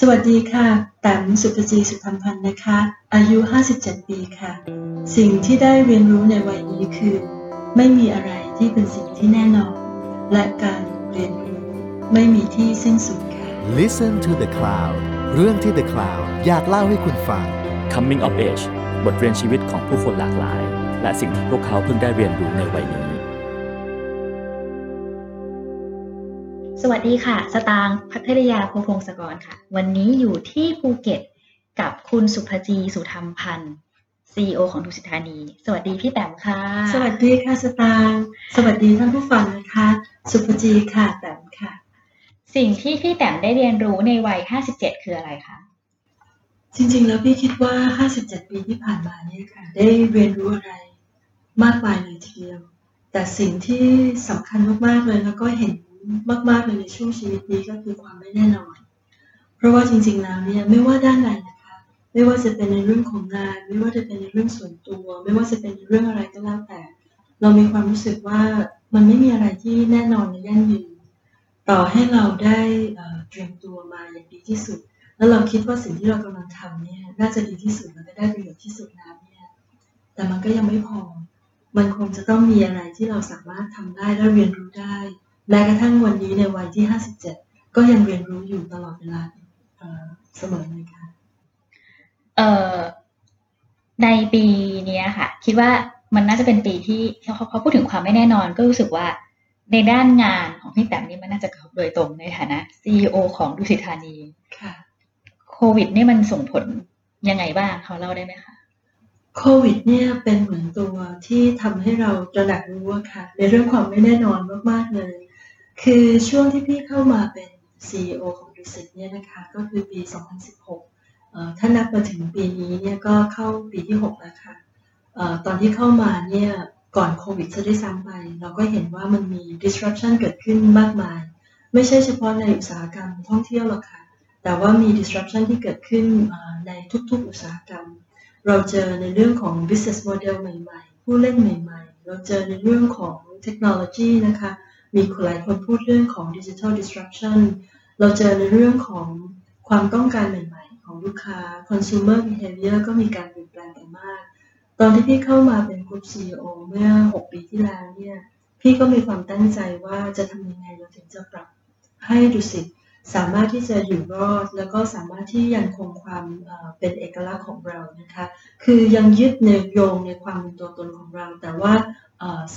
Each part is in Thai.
สวัสดีค่ะแต๋มสุภจีสุธรรมพันธ์นะคะ อายุ 57 ปีค่ะ สิ่งที่ได้เรียนรู้ในวัยนี้คือ ไม่มีอะไรที่เป็นสิ่งที่แน่นอน และการเรียนรู้ไม่มีที่สิ้นสุดค่ะ Listen to the Cloud เรื่องที่ The Cloud อยากเล่าให้คุณฟัง Coming of Age บทเรียนชีวิตของผู้คนหลากหลาย และสิ่งที่พวกเขาเพิ่งได้เรียนรู้ในวัยนี้ สวัสดีค่ะ สตางค์พัทรยาโพพงศกรค่ะ วันนี้อยู่ที่ภูเก็ตกับคุณสุภจีสุธรรมพันธ์ CEO ของดุสิตธานี สวัสดีพี่แต้มค่ะ สวัสดีค่ะสตางค์สวัสดีท่านผู้ฟังนะคะ สุภจีค่ะแต๋มค่ะ สิ่งที่พี่แต้มได้เรียนรู้ในวัย 57 คืออะไรคะ จริงๆ แล้วพี่คิดว่า 57 ปีที่ผ่านมาเนี่ยค่ะ ได้เรียนรู้อะไรมากมายเลยทีเดียว แต่สิ่งที่สำคัญมากๆเลยแล้วก็เห็น มาก ๆ เลยในช่วงชีวิตนี้ก็คือความไม่แน่นอน เพราะว่าจริงๆแล้วเนี่ยไม่ว่าด้านไหนนะคะ ไม่ว่าจะเป็นในเรื่องของงาน ไม่ว่าจะเป็นในเรื่องส่วนตัว ไม่ว่าจะเป็นในเรื่องอะไรก็แล้วแต่ เรามีความรู้สึกว่ามันไม่มีอะไรที่แน่นอนในยั่งยืนต่อให้เราได้เตรียมตัวมาอย่างดีที่สุด แล้วเราคิดว่าสิ่งที่เรากำลังทำเนี่ยน่าจะดีที่สุดแล้วก็ได้ประโยชน์ที่สุดแล้วเนี่ยแต่มันก็ยังไม่พอ มันคงจะต้องมีอะไรที่เราสามารถทำได้และเรียนรู้ได้ แม้กระทั่งวันนี้ในวัยที่57ก็ยังเรียนรู้อยู่ตลอดเวลาเอ่อเสมอเลยค่ะเอ่อในปีเนี้ยค่ะ คิดว่ามันน่าจะเป็นปีที่เขาเขาพูดถึงความไม่แน่นอน ก็รู้สึกว่าในด้านงานของพี่แต้มนี่มันน่าจะกระทบโดยตรงในฐานะ CEO ของดุสิตธานีค่ะโควิดนี่มันส่งผลยังไงบ้างเขาเล่าได้ไหมคะโควิดเนี่ยเป็นเหมือนตัวที่ทำให้เราตระหนักรู้อะค่ะ ในเรื่องความไม่แน่นอนมากๆเลย คือช่วงที่พี่เข้ามาเป็น CEO ของดุสิตเนี่ยนะคะก็คือปี 2016 ถ้านับมาถึงปีนี้เนี่ยก็เข้าปีที่ 6 แล้วค่ะตอนที่เข้ามาเนี่ยก่อนโควิดจะได้ซ้ำไป เราก็เห็นว่ามันมี disruption เกิดขึ้นมากมาย ไม่ใช่เฉพาะในอุตสาหกรรมท่องเที่ยวหรอกค่ะ แต่ว่ามี disruption ที่เกิดขึ้นในทุกๆอุตสาหกรรม เราเจอในเรื่องของ business model ใหม่ๆ ผู้เล่นใหม่ๆ เราเจอในเรื่องของเทคโนโลยีนะคะ มีหลายคนพูดเรื่องของ digital disruption เราเจอในเรื่องของความต้องการใหม่ๆ ของลูกค้า consumer behavior ก็มีการเปลี่ยนแปลงไปมาก ตอนที่พี่เข้ามาเป็น group CEO เมื่อ 6 ปีที่แล้วเนี่ย พี่ก็มีความตั้งใจว่าจะทำยังไงเราถึงจะปรับให้ดุสิต สามารถที่จะอยู่รอด แล้วก็สามารถที่ยังคงความเป็นเอกลักษณ์ของเรานะคะคือยังยึดในโยงในความเป็นตัวตนของเรา แต่ว่า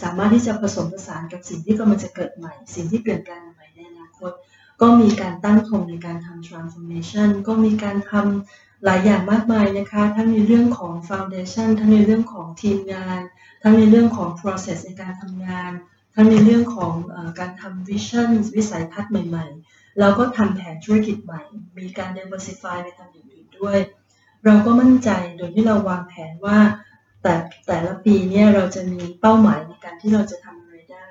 สามารถที่จะผสมผสานกับสิ่งที่กำลังจะเกิดใหม่ สิ่งที่เปลี่ยนแปลงใหม่ในอนาคต ก็มีการตั้งธงในการทำ transformation ก็มีการทำหลายอย่างมากมายนะคะ ทั้งในเรื่องของ foundation ทั้งในเรื่องของทีมงาน ทั้งในเรื่องของ process ในการทำงาน ทั้งในเรื่องของอการทำ vision วิสัยทัศน์ใหม่ ๆ แล้วก็ทำแผนธุรกิจใหม่ มีการ diversify ไปทำอย่างอื่นด้วย เราก็มั่นใจโดยที่เราวางแผนว่า แต่แต่ละปีเนี่ยเราจะมีเป้าหมายในการที่เราจะทำอะไรได้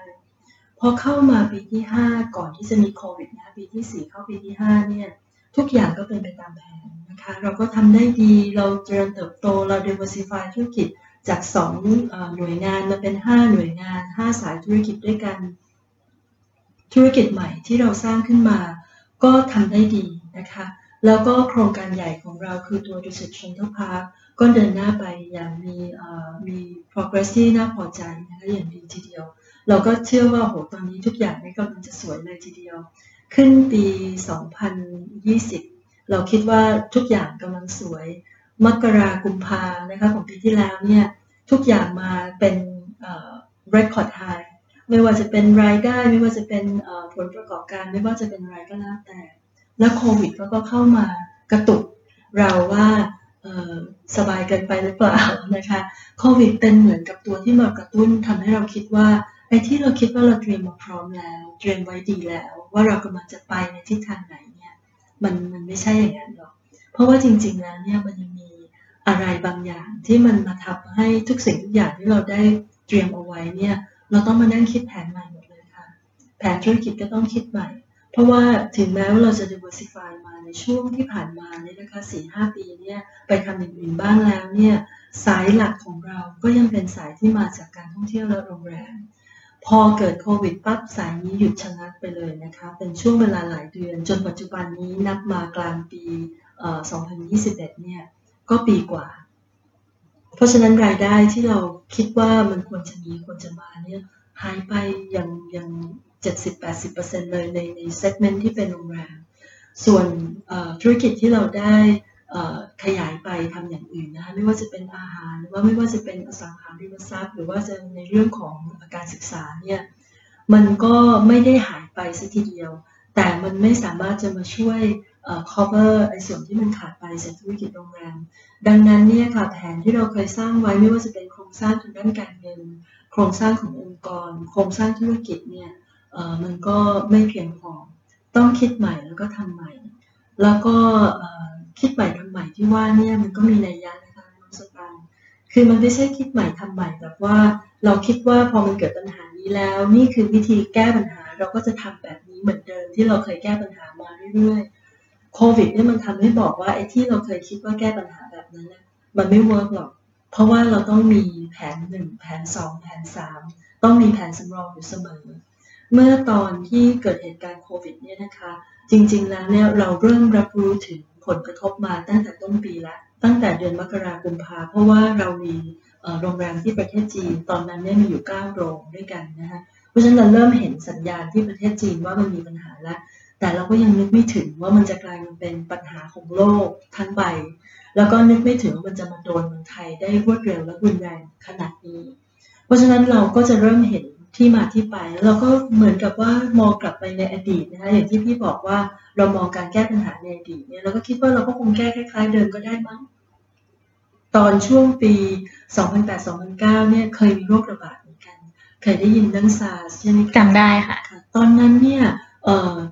พอเข้ามาปีที่ 5 ก่อนที่จะมีโควิดนะปีที่ 4 เข้าปีที่ 5 เนี่ยทุกอย่างก็เป็นไปตามแผนนะคะ เราก็ทำได้ดี เราเจริญเติบโต เรา diversify ธุรกิจจาก2เอ่อหน่วยงานมาเป็น 5 หน่วยงาน 5 สายธุรกิจด้วยกัน ธุรกิจใหม่ที่เราสร้างขึ้นมา ก็ทำได้ดีนะคะ แล้วก็โครงการใหญ่ของเราคือตัว Dusit Central Park ก็เดินหน้าไปอย่างมีเอ่อมี progress ที่น่าพอใจนะคะอย่างดีทีเดียว เราก็เชื่อว่าโหตอนนี้ทุกอย่างนี่กำลังจะสวยเลยทีเดียว ขึ้นปี 2020 เราคิดว่าทุกอย่างกำลังสวยมกรากุมภานะคะของปีที่แล้วเนี่ยทุกอย่างมาเป็นเอ่อ record high ไม่ว่าจะเป็นรายได้ ไม่ว่าจะเป็นผลประกอบการไม่ว่าจะเป็นอะไรก็แล้วแต่ แล้วโควิดก็ก็เข้ามากระตุกเราว่าสบายเกินไปหรือเปล่านะคะโควิดเป็นเหมือนกับตัวที่มากระตุ้นทำให้เราคิดว่าไอ้ที่เราคิดว่าเราเตรียมมาพร้อมแล้ว เตรียมไว้ดีแล้ว ว่าเรากำลังจะไปในทิศทางไหนเนี่ยมันมันไม่ใช่อย่างนั้นหรอกเพราะว่าจริง ๆ แล้วเนี่ยมันยังมีอะไรบางอย่างที่มันมาทำให้ทุกสิ่งทุกอย่างที่เราได้เตรียมเอาไว้เนี่ย เราต้องมานั่งคิดแผนใหม่หมดเลยค่ะ แผนธุรกิจก็ต้องคิดใหม่ เพราะว่าถึงแม้ว่าเราจะ diversify มาในช่วงที่ผ่านมาเนี่ยนะคะสี่ห้าปีเนี่ยไปทำอย่างอื่นบ้างแล้วเนี่ยสายหลักของเราก็ยังเป็นสายที่มาจากการท่องเที่ยวและโรงแรมพอเกิดโควิดปั๊บสายนี้หยุดชะงักไปเลยนะคะ เป็นช่วงเวลาหลายเดือน จนปัจจุบันนี้นับมากลางปีเอ่อ2021 เนี่ย ก็ปีกว่า เพราะฉะนั้นรายได้ที่เราคิดว่ามันควรจะมีควรจะมาเนี่ยหายไปอย่างอย่าง70-80%เลยในในเซกเมนต์ที่เป็นโรงแรม ส่วนธุรกิจที่เราได้ขยายไปทำอย่างอื่นนะคะไม่ว่าจะเป็นอาหาร หรือว่าไม่ว่าจะเป็นอสังหาริมทรัพย์ หรือว่าจะในเรื่องของการศึกษาเนี่ยมันก็ไม่ได้หายไปสัทีเดียว แต่มันไม่สามารถจะมาช่วย cover ไอ้ส่วนที่มันขาดไปจากธุรกิจโรงแรม ดังนั้นเนี่ยค่ะแผนที่เราเคยสร้างไว้ไม่ว่าจะเป็นโครงสร้างทางด้านการเงิน โครงสร้างขององค์กร โครงสร้างธุรกิจเนี่ยมันก็ไม่เพียงพอ ต้องคิดใหม่แล้วก็ทำใหม่ แล้วก็คิดใหม่ทำใหม่ที่ว่าเนี่ยมันก็มีนัยยะนะคะน้องสตางค์คือมันไม่ใช่คิดใหม่ทำใหม่แบบว่าเราคิดว่าพอมันเกิดปัญหานี้แล้ว นี่คือวิธีแก้ปัญหาเราก็จะทำแบบนี้เหมือนเดิมที่เราเคยแก้ปัญหามาเรื่อยๆ โควิดเนี่ยมันทำให้บอกว่าไอ้ที่เราเคยคิดว่าแก้ปัญหาแบบนั้นนะมันไม่เวิร์กหรอก เพราะว่าเราต้องมีแผนหนึ่งแผนสองแผนสามต้องมีแผนสำรองอยู่เสมอ เมื่อตอนที่เกิดเหตุการณ์โควิดเนี่ยนะคะ จริงๆแล้วเนี่ยเราเริ่มรับรู้ถึงผลกระทบมาตั้งแต่ต้นปีแล้วตั้งแต่เดือนมกราคมกุมภาเพราะว่าเรามีโรงแรมที่ประเทศจีน ตอนนั้นเนี่ยมีอยู่9โรงด้วยกันนะคะเพราะฉะนั้นเราเริ่มเห็นสัญญาณที่ประเทศจีนว่ามันมีปัญหาแล้ว แต่เราก็ยังนึกไม่ถึงว่ามันจะกลายมาเป็นปัญหาของโลกทั้งใบ แล้วก็นึกไม่ถึงว่ามันจะมาโดนเมืองไทยได้รวดเร็วและรุนแรงขนาดนี้ เพราะฉะนั้นเราก็จะเริ่มเห็นที่มาที่ไป แล้วเราก็เหมือนกับว่ามองกลับไปในอดีตนะคะอย่างที่พี่บอกว่าเรามองการแก้ปัญหาในอดีตเนี่ยเราก็คิดว่าเราก็คงแก้คล้าย ๆ เดิมก็ได้มั้งตอนช่วงปี 2008-2009 เนี่ยเคยมีโรคระบาดเหมือนกัน เคยได้ยินเรื่องซาร์สใช่ไหมคะจำได้ค่ะค่ะ ตอนนั้นเนี่ยเอ่อ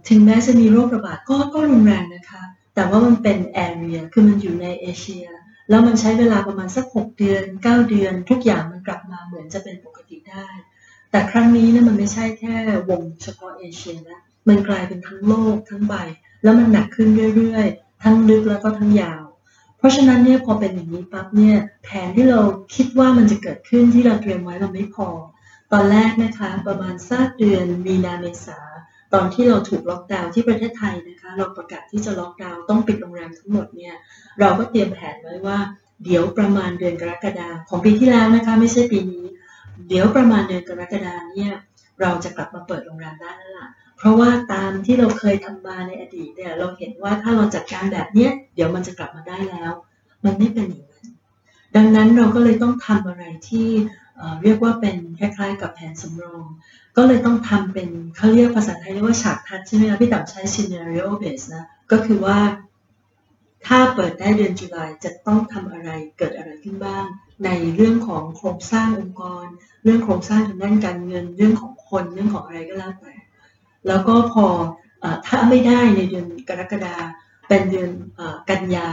ถึงแม้จะมีโรคระบาดก็ก็รุนแรงนะคะ แต่ว่ามันเป็น area คือมันอยู่ในเอเชีย แล้วมันใช้เวลาประมาณสัก 6 เดือน 9 เดือน ทุกอย่างมันกลับมาเหมือนจะเป็นปกติได้ แต่ครั้งนี้เนี่ยมันไม่ใช่แค่วงเฉพาะเอเชียนะมันกลายเป็นทั้งโลกทั้งใบ แล้วมันหนักขึ้นเรื่อยๆ ทั้งลึกแล้วก็ทั้งยาว เพราะฉะนั้นเนี่ยพอเป็นอย่างนี้ปั๊บเนี่ยแผนที่เราคิดว่ามันจะเกิดขึ้นที่เราเตรียมไว้มันไม่พอ ตอนแรกนะคะประมาณสักเดือนมีนาเมษา ตอนที่เราถูกล็อกดาวน์ที่ประเทศไทยนะคะ เราประกาศที่จะล็อกดาวน์ต้องปิดโรงแรมทั้งหมดเนี่ยเราก็เตรียมแผนไว้ว่า เดี๋ยวประมาณเดือนกรกฎาคมของปีที่แล้วนะคะไม่ใช่ปีนี้ เดี๋ยวประมาณเดือนกรกฎาเนี่ยเราจะกลับมาเปิดโรงแรมได้แล้วล่ะเพราะว่าตามที่เราเคยทำมาในอดีตเนี่ยเราเห็นว่าถ้าเราจัดการแบบเนี้ยเดี๋ยวมันจะกลับมาได้แล้ว มันไม่เป็นอย่างนั้นดังนั้นเราก็เลยต้องทำอะไรที่เรียกว่าเป็นคล้ายๆ กับแผนสำรอง ก็เลยต้องทำเป็นเขาเรียกภาษาไทยเรียกว่าฉากทัดใช่ไหมคะพี่ต่ำใช้ scenario base นะ ก็คือว่า ถ้าเปิดได้เดือนจุลายจะต้องทำอะไรเกิดอะไรขึ้นบ้าง ในเรื่องของโครงสร้างองค์กร เรื่องโครงสร้างทางด้านการเงิน เรื่องของคนเรื่องของอะไรก็แล้วแต่ แล้วก็พออถ้าไม่ได้ในเดือนกรกฎาเป็นเดือนอกันยา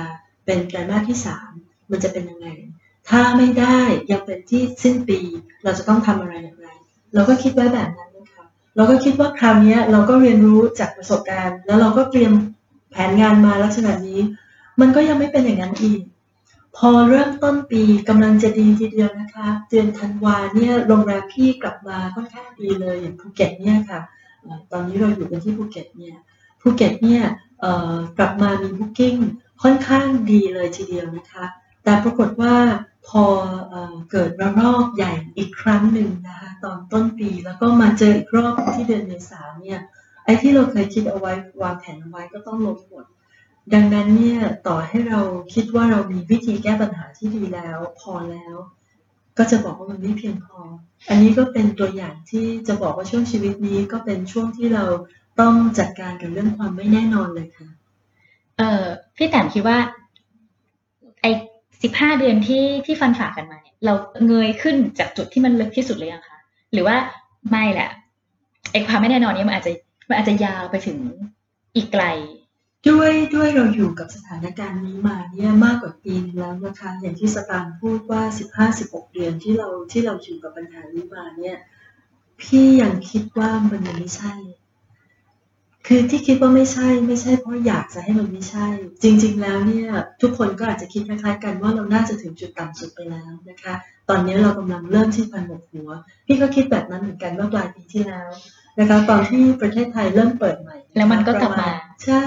เป็นไตรมาสที่สามมันจะเป็นยังไง ถ้าไม่ได้ยังเป็นที่สิ้นปีเราจะต้องทำอะไร เราก็คิดไว้แบบนั้นนะคะเราก็คิดว่าคราวนี้เราก็เรียนรู้จากประสบการณ์ แล้วเราก็เตรียมแผนงานมาลักษณะนี้ มันก็ยังไม่เป็นอย่างนั้นอีก พอเริ่มต้นปีกำลังจะดีทีเดียวนะคะเดือนธันวาเนี่ยโรงแรมพี่กลับมาค่อนข้างดีเลยอย่างภูเก็ตเนี่ยค่ะเอ่อตอนนี้เราอยู่กันที่ภูเก็ตเนี่ยภูเก็ตเนี่ยกลับมามี booking ค่อนข้างดีเลยทีเดียวนะคะ แต่ปรากฏว่าพอเอเกิดระลอกใหญ่อีกครั้งหนึ่งนะคะ ตอนต้นปี แล้วก็มาเจออีกรอบที่เดือนเมษาเนี่ยไอ้ที่เราเคยคิดเอาไว้วางแผนเอาไว้ก็ต้องล้มหมดดังนั้นเนี่ยต่อให้เราคิดว่าเรามีวิธีแก้ปัญหาที่ดีแล้ว พอแล้ว ก็จะบอกว่ามันไม่เพียงพอ อันนี้ก็เป็นตัวอย่างที่จะบอกว่าช่วงชีวิตนี้ก็เป็นช่วงที่เราต้องจัดการกับเรื่องความไม่แน่นอนเลยค่ะ เออพี่แต้มคิดว่า ไอ้สิบห้าเดือนที่ที่ฟันฝ่ากันมาเนี่ย เราเงยขึ้นจากจุดที่มันลึกที่สุดเลยยังคะ หรือว่าไม่แหละไอ้ความไม่แน่นอนนี้มันอาจจะมันอาจจะยาวไปถึงอีกไกล ด้วยด้วยเราอยู่กับสถานการณ์นี้มาเนี่ยมากกว่าปีนึงแล้วนะคะ อย่างที่สตางค์พูดว่า15-16เดือนที่เราที่เราอยู่กับปัญหานี้มาเนี่ย พี่ยังคิดว่ามันยังไม่ใช่ คือที่คิดว่าไม่ใช่ไม่ใช่เพราะอยากจะให้มันไม่ใช่ จริง ๆ แล้วเนี่ยทุกคนก็อาจจะคิดคล้ายๆกันว่าเราน่าจะถึงจุดต่ำสุดไปแล้วนะคะ ตอนนี้เรากำลังเริ่มที่พันหมกหัว พี่ก็คิดแบบนั้นเหมือนกันเมื่อปลายปีที่แล้วนะคะตอนที่ประเทศไทยเริ่มเปิดใหม่ แล้วมันก็กลับมาใช่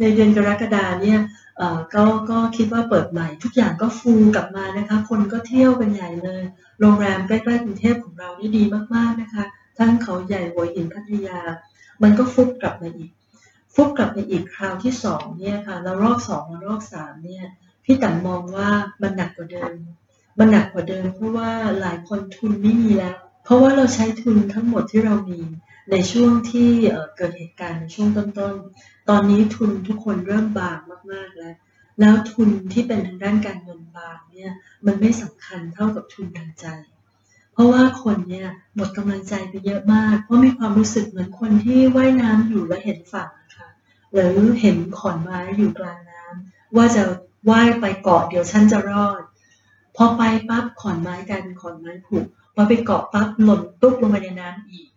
ในเดือนกรกฎาเนี่ยเอ่อก็ก็คิดว่าเปิดใหม่ ทุกอย่างก็ฟูกลับมานะคะ คนก็เที่ยวกันใหญ่เลย โรงแรมใกล้ๆกรุงเทพของเรานี่ดีมากๆนะคะ ทั้งเขาใหญ่หัวหินพัทยา มันก็ฟุบกลับมาอีก ฟุบกลับมาอีกคราวที่สองเนี่ยค่ะแล้วรอบสองและรอบสามเนี่ยพี่ต่มองว่ามันหนักกว่าเดิม มันหนักกว่าเดิม เพราะว่าหลายคนทุนไม่มีแล้ว เพราะว่าเราใช้ทุนทั้งหมดที่เรามีในช่วงที่เกิดเหตุการณ์ในช่วงต้นๆ ตอนนี้ทุนทุกคนเริ่มบางมากๆแล้ว แล้วทุนที่เป็นทางด้านการเงินบางเนี่ยมันไม่สำคัญเท่ากับทุนทางใจ ราะว่าคนเนี่ยหมดกำลังใจไปเยอะมาก เพราะมีความรู้สึกเหมือนคนที่ว่ายน้ำอยู่แล้วเห็นฝั่งนะคะหรือเห็นขอนไม้อยู่กลางน้ำว่าจะว่ายไปเกาะเดี๋ยวฉันจะรอด พอไปปั๊บขอนไม้กลายเป็นขอนไม้ผุพอไปเกาะปั๊บหล่นตุ๊บลงไปในน้ำอีก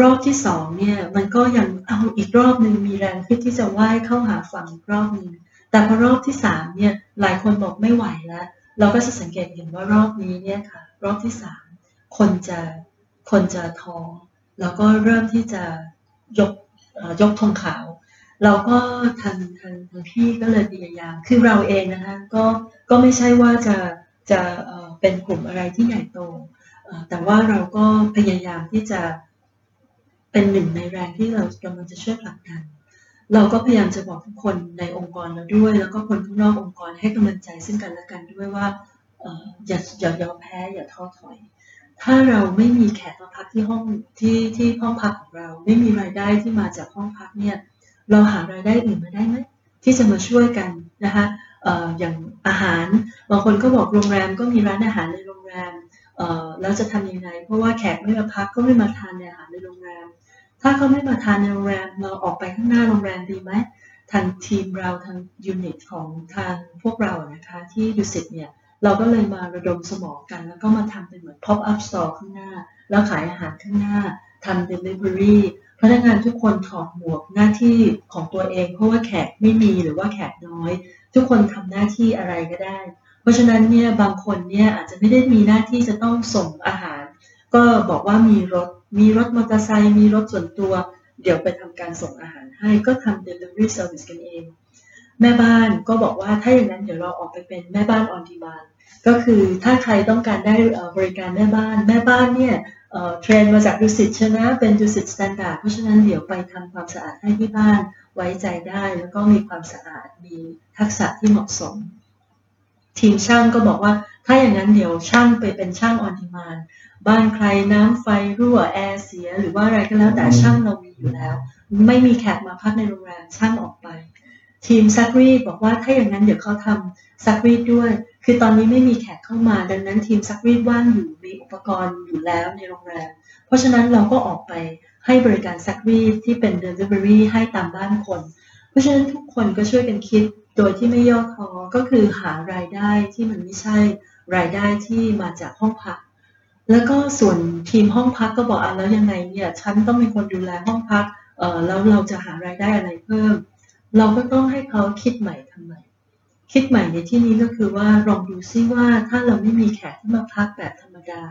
รอบที่สองเนี่ยมันก็ยังเอาอีกรอบหนึ่งมีแรงขึ้นที่จะว่ายเข้าหาฝั่งอีกรอบหนึ่งแต่พอรอบที่สามเนี่ยหลายคนบอกไม่ไหวแล้ว เราก็จะสังเกตเห็นว่ารอบนี้เนี่ยค่ะ รอบที่สาม คนจะคนจะท้อแล้วก็เริ่มที่จะยกยกธงขาว เราก็ทางทางทางพี่ก็เลยพยายามคือเราเองนะคะก็ก็ไม่ใช่ว่าจะจะเป็นกลุ่มอะไรที่ใหญ่โต แต่ว่าเราก็พยายามที่จะเป็นหนึ่งในแรงที่เรากำลังจะช่วยผลักดันเราก็พยายามจะบอกทุกคนในองค์กรเราด้วย แล้วก็คนข้างนอกองค์กรให้กำลังใจซึ่งกันและกันด้วยว่าเอ่ออย่าอย่ายอมแพ้อย่าท้อถอย ถ้าเราไม่มีแขกมาพักที่ห้องที่ที่ห้องพักของเรา ไม่มีรายได้ที่มาจากห้องพักเนี่ยเราหารายได้อื่นมาได้ไหมที่จะมาช่วยกันนะคะเอ่ออย่างอาหารบางคนก็บอกโรงแรมก็มีร้านอาหารในโรงแรมเอ่อแล้วจะทำยังไง เพราะว่าแขกไม่มาพักก็ไม่มาทานในอาหารในโรงแรม ถ้าเขาไม่มาทานในโรงแรมเราออกไปข้างหน้าโรงแรมดีไหมทางทีมเราทางยูนิตของทางพวกเรานะคะที่ดุสิตเนี่ย เราก็เลยมาระดมสมองกัน แล้วก็มาทำเป็นเหมือน pop up store ข้างหน้า แล้วขายอาหารข้างหน้าทำ delivery พนักงานทุกคนถอดหมวกหน้าที่ของตัวเอง เพราะว่าแขกไม่มีหรือว่าแขกน้อย ทุกคนทำหน้าที่อะไรก็ได้ เพราะฉะนั้นเนี่ยบางคนเนี่ยอาจจะไม่ได้มีหน้าที่จะต้องส่งอาหาร ก็บอกว่ามีรถมีรถมอเตอร์ไซค์มีรถส่วนตัว เดี๋ยวไปทำการส่งอาหารให้ก็ทำ delivery service กันเอง แม่บ้านก็บอกว่าถ้าอย่างนั้นเดี๋ยวเราออกไปเป็นแม่บ้าน on demand ก็คือถ้าใครต้องการได้เอ่อบริการแม่บ้าน แม่บ้านเนี่ยเอ่อ train มาจากดุสิตนะ เป็นดุสิต standard เพราะฉะนั้นเดี๋ยวไปทำความสะอาดให้ที่บ้านไว้ใจได้ แล้วก็มีความสะอาดมีทักษะที่เหมาะสม ทีมช่างก็บอกว่า ถ้าอย่างนั้นเดี๋ยวช่างไปเป็นช่าง on demand บ้านใครน้ำไฟรั่วแอร์เสีย หรือว่าอะไรก็แล้วแต่ช่างเรามีอยู่แล้ว ไม่มีแขกมาพักในโรงแรมช่างออกไป ทีมซักรีดบอกว่าถ้าอย่างนั้นเดี๋ยวเขาทำซักรีดด้วย คือตอนนี้ไม่มีแขกเข้ามา ดังนั้นทีมซักรีดว่างอยู่มีอุปกรณ์อยู่แล้วในโรงแรม เพราะฉะนั้นเราก็ออกไปให้บริการซักรีดที่เป็น Delivery ให้ตามบ้านคน เพราะฉะนั้นทุกคนก็ช่วยกันคิดโดยที่ไม่ย่อท้อก็คือหารายได้ที่มันไม่ใช่รายได้ที่มาจากห้องพัก แล้วก็ส่วนทีมห้องพักก็บอกอะแล้วยังไงเนี่ยฉันต้องเป็นคนดูแลห้องพักเออแล้วเราจะหารายได้อะไรเพิ่ม เราก็ต้องให้เขาคิดใหม่ทำใหม่คิดใหม่ในที่นี้ก็คือว่าลองดูซิว่าถ้าเราไม่มีแขกที่มาพักแบบธรรมดา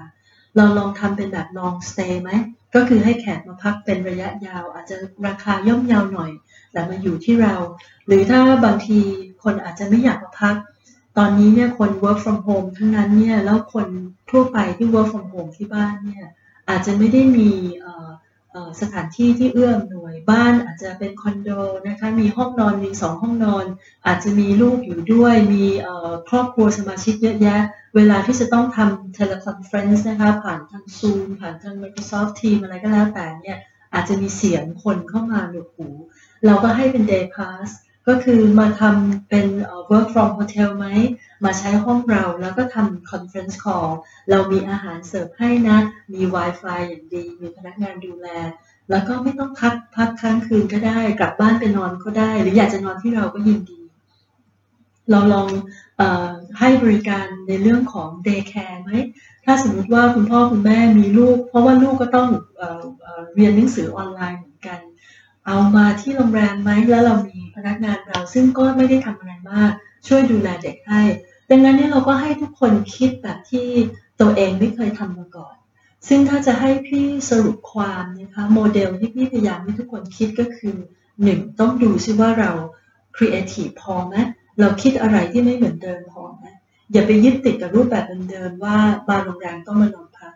เราลองทำเป็นแบบ long stay ไหมก็คือให้แขกมาพักเป็นระยะยาว อาจจะราคาย่อมเยาวหน่อย แต่มาอยู่ที่เรา หรือถ้าบางทีคนอาจจะไม่อยากมาพัก ตอนนี้เนี่ยคน work from home ทั้งนั้นเนี่ยแล้วคนทั่วไปที่ work from home ที่บ้านเนี่ยอาจจะไม่ได้มีเอ่อ สถานที่ที่เอื้ออำนวยบ้านอาจจะเป็นคอนโดนะคะมีห้องนอนมีสองห้องนอน อาจจะมีลูกอยู่ด้วยมีครอบครัวสมาชิกเยอะแยะ เวลาที่จะต้องทำ teleconference นะคะผ่านทาง Zoom ผ่านทาง Microsoft Teams อะไรก็แล้วแต่เนี่ยอาจจะมีเสียงคนเข้ามาหนวกหู เราก็ให้เป็น day pass ก็คือมาทำเป็น work from hotel ไหม มาใช้ห้องเราแล้วก็ทำ conference call เรามีอาหารเสิร์ฟให้นะ มี Wi-Fi อย่างดี มีพนักงานดูแล แล้วก็ไม่ต้องพักพักค้างคืนก็ได้ กลับบ้านไปนอนก็ได้ หรืออยากจะนอนที่เราก็ยินดี เราลองอให้บริการในเรื่องของ day care ไหมถ้าสมมติว่าคุณพ่อคุณแม่มีลูก เพราะว่าลูกก็ต้องเออเออเรียนหนังสือออนไลน์เหมือนกัน เอามาที่โรงแรมไหมแล้วเรามีพนักงานเราซึ่งก็ไม่ได้ทำอะไรมาก ช่วยดูแลเด็กให้ ดังนั้นเนี่ยเราก็ให้ทุกคนคิดแบบที่ตัวเองไม่เคยทำมาก่อน ซึ่งถ้าจะให้พี่สรุปความนะคะโมเดลที่พี่พยายามให้ทุกคนคิดก็คือหนึ่งต้องดูซิว่าเราครีเอทีฟพอไหมเราคิดอะไรที่ไม่เหมือนเดิมพอไหมอย่าไปยึดติดกับรูปแบบเดิมๆว่ามาโรงแรมต้องมานอนพัก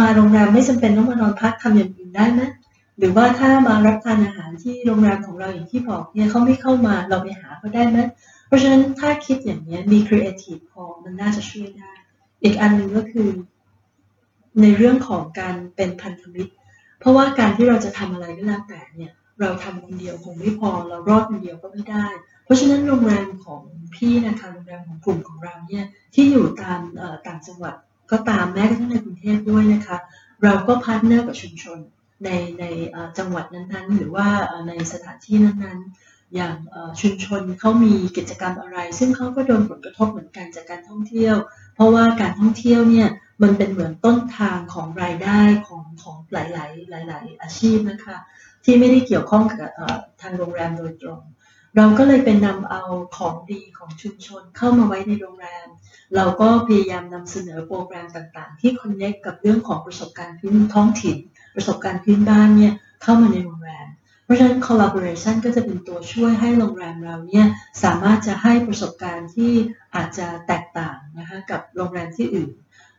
มาโรงแรมไม่จำเป็นต้องมานอนพักทำอย่างอื่นได้ไหมหรือว่าถ้ามารับทานอาหารที่โรงแรมของเราอย่างที่บอกเนี่ยเขาไม่เข้ามาเราไปหาเขาได้ไหม เพราะฉะนั้นถ้าคิดอย่างนี้มีครีเอทีฟพอมันน่าจะช่วยได้ อีกอันหนึ่งก็คือ ในเรื่องของการเป็นพันธมิตร เพราะว่าการที่เราจะทำอะไรก็แล้วแต่เนี่ยเราทำคนเดียวคงไม่พอ เรารอดคนเดียวก็ไม่ได้ เพราะฉะนั้นโรงแรมของพี่นะคะโรงแรมของกลุ่มของเราเนี่ยที่อยู่ตามต่างจังหวัดก็ตามแม้กระทั่งในกรุงเทพด้วยนะคะ เราก็ partner กับชุมชนในในจังหวัดนั้นๆ หรือว่าในสถานที่นั้นๆ อย่างชุมชนเขามีกิจกรรมอะไร ซึ่งเขาก็โดนผลกระทบเหมือนกันจากการท่องเที่ยว เพราะว่าการท่องเที่ยวเนี่ยมันเป็นเหมือนต้นทางของรายได้ของของหลาย ๆ หลาย ๆ อาชีพนะคะ ที่ไม่ได้เกี่ยวข้องกับทางโรงแรมโดยตรง เราก็เลยเป็นนำเอาของดีของชุมชนเข้ามาไว้ในโรงแรม เราก็พยายามนำเสนอโปรแกรมต่างๆ ที่คอนเนคกับเรื่องของประสบการณ์พื้นท้องถิ่น ประสบการณ์พื้นบ้านเนี่ยเข้ามาในโรงแรม ราะฉะนั้น collaboration ก็จะเป็นตัวช่วยให้โรงแรมเราเนี่ยสามารถจะให้ประสบการณ์ที่อาจจะแตกต่างนะคะกับโรงแรมที่อื่น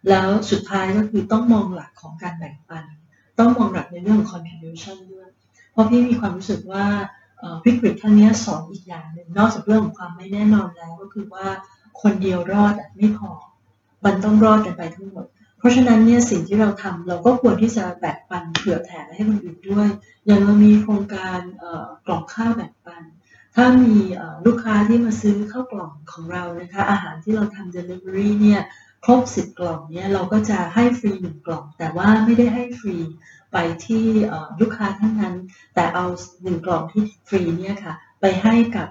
แล้วสุดท้ายก็คือต้องมองหลักของการแบ่งปัน ต้องมองหลักในเรื่องของ contribution ด้วย เพราะพี่มีความรู้สึกว่าวิกฤตครั้งนี้สอนอีกอย่างหนึ่งนอกจากเรื่องของความไม่แน่นอนแล้วก็คือว่าคนเดียวรอดไม่พอ มันต้องรอดกันไปทั้งหมด เพราะฉะนั้นเนี่ยสิ่งที่เราทำเราก็ควรที่จะแบ่งปันเผื่อแผ่ให้คนอื่นด้วย อย่างเรามีโครงการกล่องข้าวแบ่งปัน ถ้ามีลูกค้าที่มาซื้อข้าวกล่องของเรานะคะอาหารที่เราทำ delivery เนี่ยครบ10กล่องเนี่ยเราก็จะให้ฟรีหนึ่งกล่อง แต่ว่าไม่ได้ให้ฟรีไปที่ลูกค้าท่านนั้น แต่เอาหนึ่งกล่องที่ฟรีเนี่ยค่ะไปให้กับ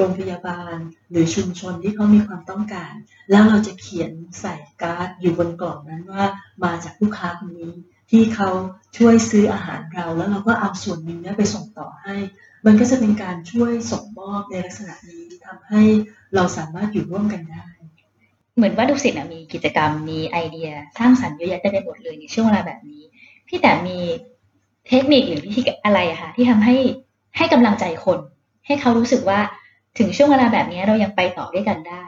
โรงพยาบาล หรือชุมชนที่เขามีความต้องการ แล้วเราจะเขียนใส่การ์ดอยู่บนกล่องนั้นว่ามาจากลูกค้าคนนี้ ที่เขาช่วยซื้ออาหารเรา แล้วเราก็เอาส่วนหนึ่งนี้ไปส่งต่อให้ มันก็จะเป็นการช่วยส่งมอบในลักษณะนี้ทำให้เราสามารถอยู่ร่วมกันได้ เหมือนว่าดุสิตมีกิจกรรมมีไอเดีย สร้างสรรค์เยอะแยะได้ไปหมดเลยในช่วงเวลาแบบนี้ พี่แต่มีเทคนิคหรือวิธีอะไรคะที่ทำให้ให้กำลังใจคน ให้เขารู้สึกว่า ถึงช่วงเวลาแบบนี้เรายังไปต่อด้วยกันได้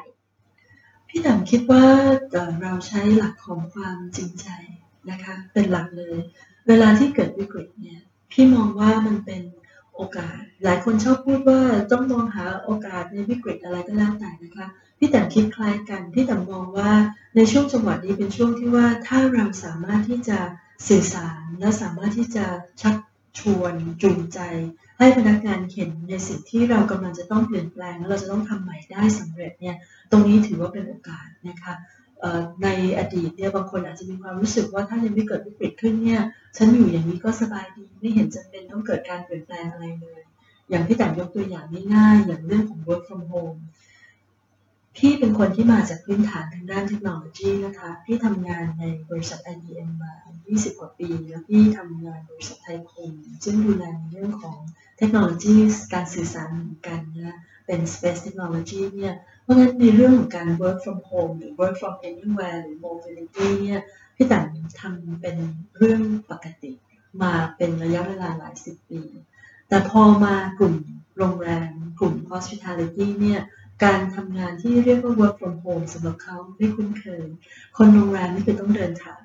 พี่ดำคิดว่าเราใช้หลักของความจริงใจนะคะ เป็นหลักเลย เวลาที่เกิดวิกฤตเนี่ยพี่มองว่ามันเป็นโอกาส หลายคนชอบพูดว่าต้องมองหาโอกาสในวิกฤตอะไรก็แล้วแต่นะคะพี่แต่คิดคล้ายกันพี่แต่มองว่าในช่วงจังหวะนี้เป็นช่วงที่ว่าถ้าเราสามารถที่จะสื่อสารและสามารถที่จะชักชวนจูงใจ ให้พนักงานเห็นในสิ่งที่เรากำลังจะต้องเปลี่ยนแปลงแล้วเราจะต้องทำใหม่ได้สำเร็จเนี่ยตรงนี้ถือว่าเป็นโอกาสนะคะในอดีตเนี่ยบางคนอาจจะมีความรู้สึกว่าถ้ายังไม่เกิดวิกฤตขึ้นเนี่ยฉันอยู่อย่างนี้ก็สบายดีไม่เห็นจำเป็นต้องเกิดการเปลี่ยนแปลงอะไรเลย อย่างที่แต่ยกตัวอย่างง่ายๆอย่างเรื่องของ work from home พี่เป็นคนที่มาจากพื้นฐานทางด้านเทคโนโลยีนะคะ พี่ทำงานในบริษัท IBM มา 20 กว่าปี แล้วพี่ทำงานบริษัทไทยคมซึ่งดูแลในเรื่องของ ทคโนโลยีการสื่อสารเหมือนกันนะเป็น Space Technology เนี่ยเพราะงั้นในเรื่องของการ work from home หรือ work from anywhere หรือ mobility เนี่ยพี่ต่างทำเป็นเรื่องปกติมาเป็นระยะเวลาหลายสิบปี แต่พอมากลุ่มโรงแรมกลุ่ม hospitality เนี่ยการทำงานที่เรียกว่า work from home สำหรับเขาไม่คุ้นเคย คนโรงแรมนี่คือต้องเดินทาง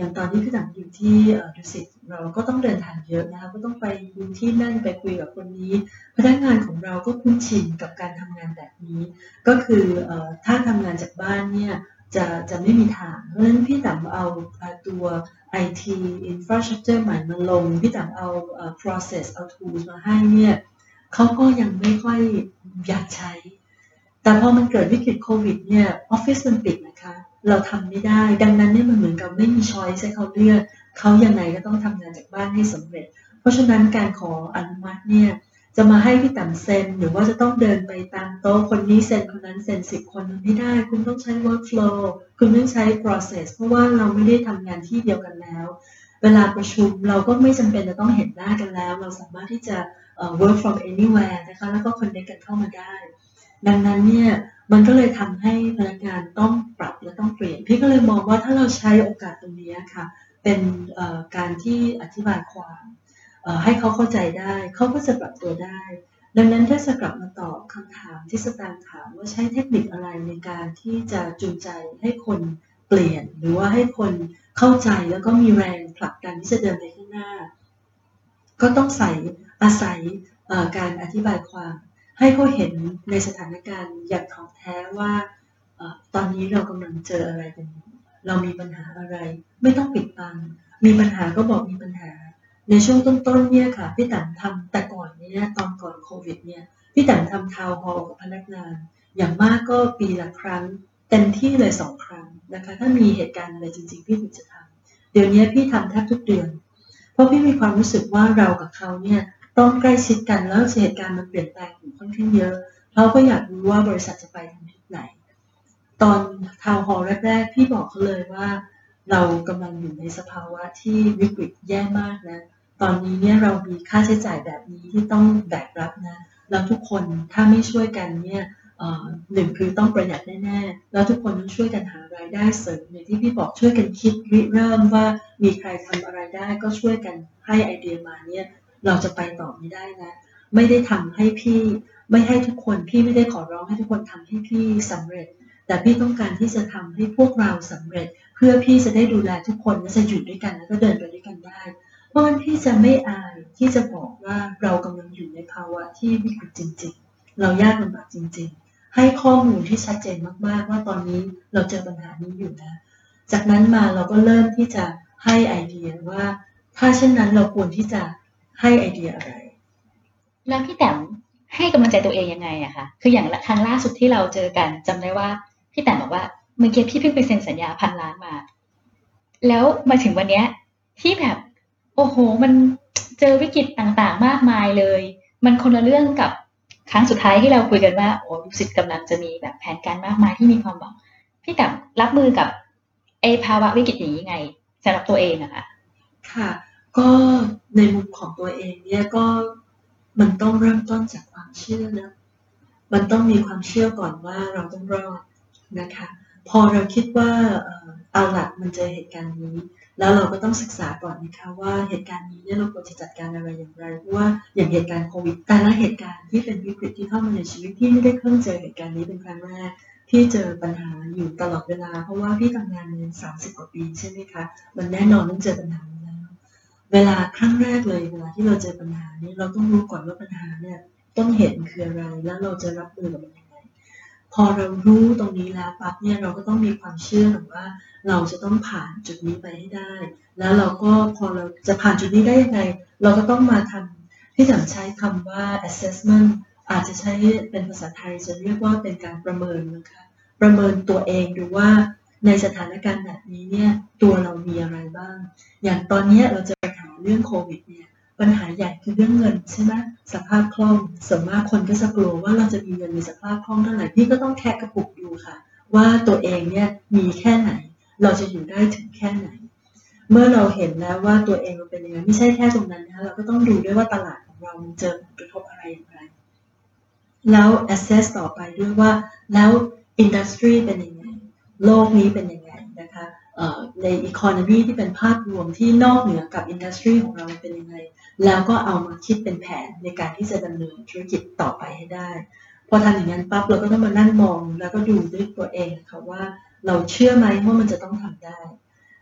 อย่างตอนที่พี่ตังอยู่ที่ดุสิตเราก็ต้องเดินทางเยอะนะคะก็ต้องไปดูที่นั่นไปคุยกับคนนี้ พนักงานของเราก็คุ้นชินกับการทำงานแบบนี้ ก็คือถ้าทำงานจากบ้านเนี่ยจะจะไม่มีทาง เพราะฉะนั้นพี่ตังเอาตัว IT infrastructure ใหม่มาลง พี่ตังเอา process เอา tools มาให้เนี่ยเขาก็ยังไม่ค่อยอยากใช้ แต่พอมันเกิดวิกฤตโควิดเนี่ยออฟฟิศมันปิดนะคะ เราทำไม่ได้ ดังนั้นเนี่ยมันเหมือนกับไม่มีช้อยให้เขาเลือกเขายังไงก็ต้องทำงานจากบ้านให้สำเร็จ เพราะฉะนั้นการขออนุมัติเนี่ยจะมาให้พี่ต่ำเซ็นหรือว่าจะต้องเดินไปตามโต๊ะคนนี้เซ็นคนนั้นเซ็นสิบคนมันไม่ได้ คุณต้องใช้ workflow คุณต้องใช้ process เพราะว่าเราไม่ได้ทำงานที่เดียวกันแล้ว เวลาประชุมเราก็ไม่จำเป็นจะต้องเห็นหน้ากันแล้ว เราสามารถที่จะ work from anywhere นะคะแล้วก็ connect กันเข้ามาได้ ดังนั้นเนี่ย มันก็เลยทำให้พนักงานต้องปรับและต้องเปลี่ยน พี่ก็เลยมองว่าถ้าเราใช้โอกาสตรงนี้ค่ะ เป็นการที่อธิบายความให้เขาเข้าใจได้ เขาก็จะปรับตัวได้ ดังนั้นถ้าจะกลับมาตอบคำถามที่สตางถามว่าใช้เทคนิคอะไรในการที่จะจูงใจให้คนเปลี่ยน หรือว่าให้คนเข้าใจแล้วก็มีแรงผลักดันที่จะเดินไปข้างหน้า ก็ต้องใส่อาศัยการอธิบายความ ให้เขาเห็นในสถานการณ์อย่างถ่องแท้ว่าตอนนี้เรากำลังเจออะไรกันเรามีปัญหาอะไร ไม่ต้องปิดบัง มีปัญหาก็บอกมีปัญหา ในช่วงต้นๆเนี่ยค่ะพี่ตังทำแต่ก่อนเนี่ยตอนก่อนโควิดเนี่ยพี่ตังทำทาวน์ฮอลกับพนักงาน อย่างมากก็ปีละครั้งเต็มที่เลยสองครั้งนะคะถ้ามีเหตุการณ์อะไรจริงๆพี่ถึงจะทำเดี๋ยวนี้พี่ทำแทบทุกเดือน เพราะพี่มีความรู้สึกว่าเรากับเขาเนี่ย ต้องใกล้ชิดกันแล้วเหตุการณ์มันเปลี่ยนแปลงอยู่ค่อนข้างเยอะ เราก็อยากรู้ว่าบริษัทจะไปทางทิศไหน ตอนทาวน์ฮอลแรกๆพี่บอกเขาเลยว่า เรากำลังอยู่ในสภาวะที่วิกฤตแย่มากนะ ตอนนี้เนี่ยเรามีค่าใช้จ่ายแบบนี้ที่ต้องแบกรับนะ แล้วทุกคนถ้าไม่ช่วยกันเนี่ยหนึ่งคือต้องประหยัดแน่ๆ แล้วทุกคนต้องช่วยกันหารายได้เสริมอย่างที่พี่บอกช่วยกันคิดริเริ่มว่ามีใครทำอะไรได้ก็ช่วยกันให้ไอเดียมาเนี่ย เราจะไปต่อไม่ได้นะ ไม่ได้ทำให้พี่ไม่ให้ทุกคนพี่ไม่ได้ขอร้องให้ทุกคนทำให้พี่สำเร็จ แต่พี่ต้องการที่จะทำให้พวกเราสำเร็จ เพื่อพี่จะได้ดูแลทุกคนและจะอยู่ด้วยกันแล้วก็เดินไปด้วยกันได้ เพราะฉะนั้นพี่จะไม่อายที่จะบอกว่าเรากำลังอยู่ในภาวะที่วิกฤตจริง ๆ เรายากลำบากจริง ๆ ให้ข้อมูลที่ชัดเจนมากๆ ว่าตอนนี้เราเจอปัญหานี้อยู่นะ จากนั้นมาเราก็เริ่มที่จะให้ไอเดียว่า ถ้าเช่นนั้นเราควรที่จะ ให้ไอเดียอะไร แล้วพี่แต้มให้กำลังใจตัวเองยังไงอะคะคืออย่างครั้งล่าสุดที่เราเจอกันจำได้ว่าพี่แต้มบอกว่าเมื่อกี้พี่เพิ่งไปเซ็นสัญญาพันล้านมา แล้วมาถึงวันเนี้ยที่แบบโอ้โห มันเจอวิกฤตต่างๆ มากมายเลย มันคนละเรื่องกับครั้งสุดท้ายที่เราคุยกันว่าโอ้ลูกศิษย์กำลังจะมีแบบแผนการมากมายที่มีความหวังพี่แต้มรับมือกับไอภาวะวิกฤตนี้ยังไงสำหรับตัวเองอะคะค่ะ ก็ในมุมของตัวเองเนี่ยก็มันต้องเริ่มต้นจากความเชื่อนะ มันต้องมีความเชื่อก่อนว่าเราต้องรอดนะคะ พอเราคิดว่าเอาหลักมันเจอเหตุการณ์นี้ แล้วเราก็ต้องศึกษาก่อนนะคะว่าเหตุการณ์นี้เนี่ยเราควรจะจัดการอะไรอย่างไรเพราะว่าอย่างเหตุการณ์โควิดแต่ละเหตุการณ์ที่เป็นวิกฤตที่เข้ามาในชีวิตพี่ไม่ได้เพิ่งเจอเหตุการณ์นี้เป็นครั้งแรกพี่เจอปัญหาอยู่ตลอดเวลา เพราะว่าพี่ทำงานมาสามสิบกว่าปีใช่ไหมคะมันแน่นอนต้องเจอปัญหา เวลาครั้งแรกเลยเวลาที่เราเจอปัญหานี้เราต้องรู้ก่อนว่าปัญหาเนี่ยต้นเหตุคืออะไรแล้วเราจะรับมือกับมันยังไงพอเรารู้ตรงนี้แล้วปั๊บเนี่ยเราก็ต้องมีความเชื่อหรือว่าเราจะต้องผ่านจุดนี้ไปให้ได้ แล้วเราก็พอเราจะผ่านจุดนี้ได้ยังไง เราก็ต้องมาทำที่จะใช้คำว่า assessment อาจจะใช้เป็นภาษาไทยจะเรียกว่าเป็นการประเมินนะคะประเมินตัวเองดูว่าในสถานการณ์แบบนี้เนี่ยตัวเรามีอะไรบ้าง อย่างตอนนี้เราจะปัญหา เรื่องโควิดเนี่ยปัญหาใหญ่คือเรื่องเงินใช่ไหมสภาพคล่องส่วนมากคนก็จะกลัวว่าเราจะมีเงินมีสภาพคล่องเท่าไหร่พี่ก็ต้องแคะกระปุกดูค่ะ ว่าตัวเองเนี่ยมีแค่ไหน เราจะอยู่ได้ถึงแค่ไหน เมื่อเราเห็นแล้วว่าตัวเองเราเป็นยังไงไม่ใช่แค่ตรงนั้นนะเราก็ต้องดูด้วยว่าตลาดของเรามันเจอผลกระทบอะไรอย่างไรแล้ว assess ต่อไปด้วยว่าแล้ว industry เป็นยังไงโลกนี้เป็นยังไง ในอีโคโนมีที่เป็นภาพรวมที่นอกเหนือกับอินดัสทรีของเราเป็นยังไง แล้วก็เอามาคิดเป็นแผนในการที่จะดำเนินธุรกิจต่อไปให้ได้ พอทำอย่างนั้นปั๊บเราก็ต้องมานั่งมองแล้วก็ดูด้วยตัวเองค่ะว่าเราเชื่อไหมว่ามันจะต้องทำได้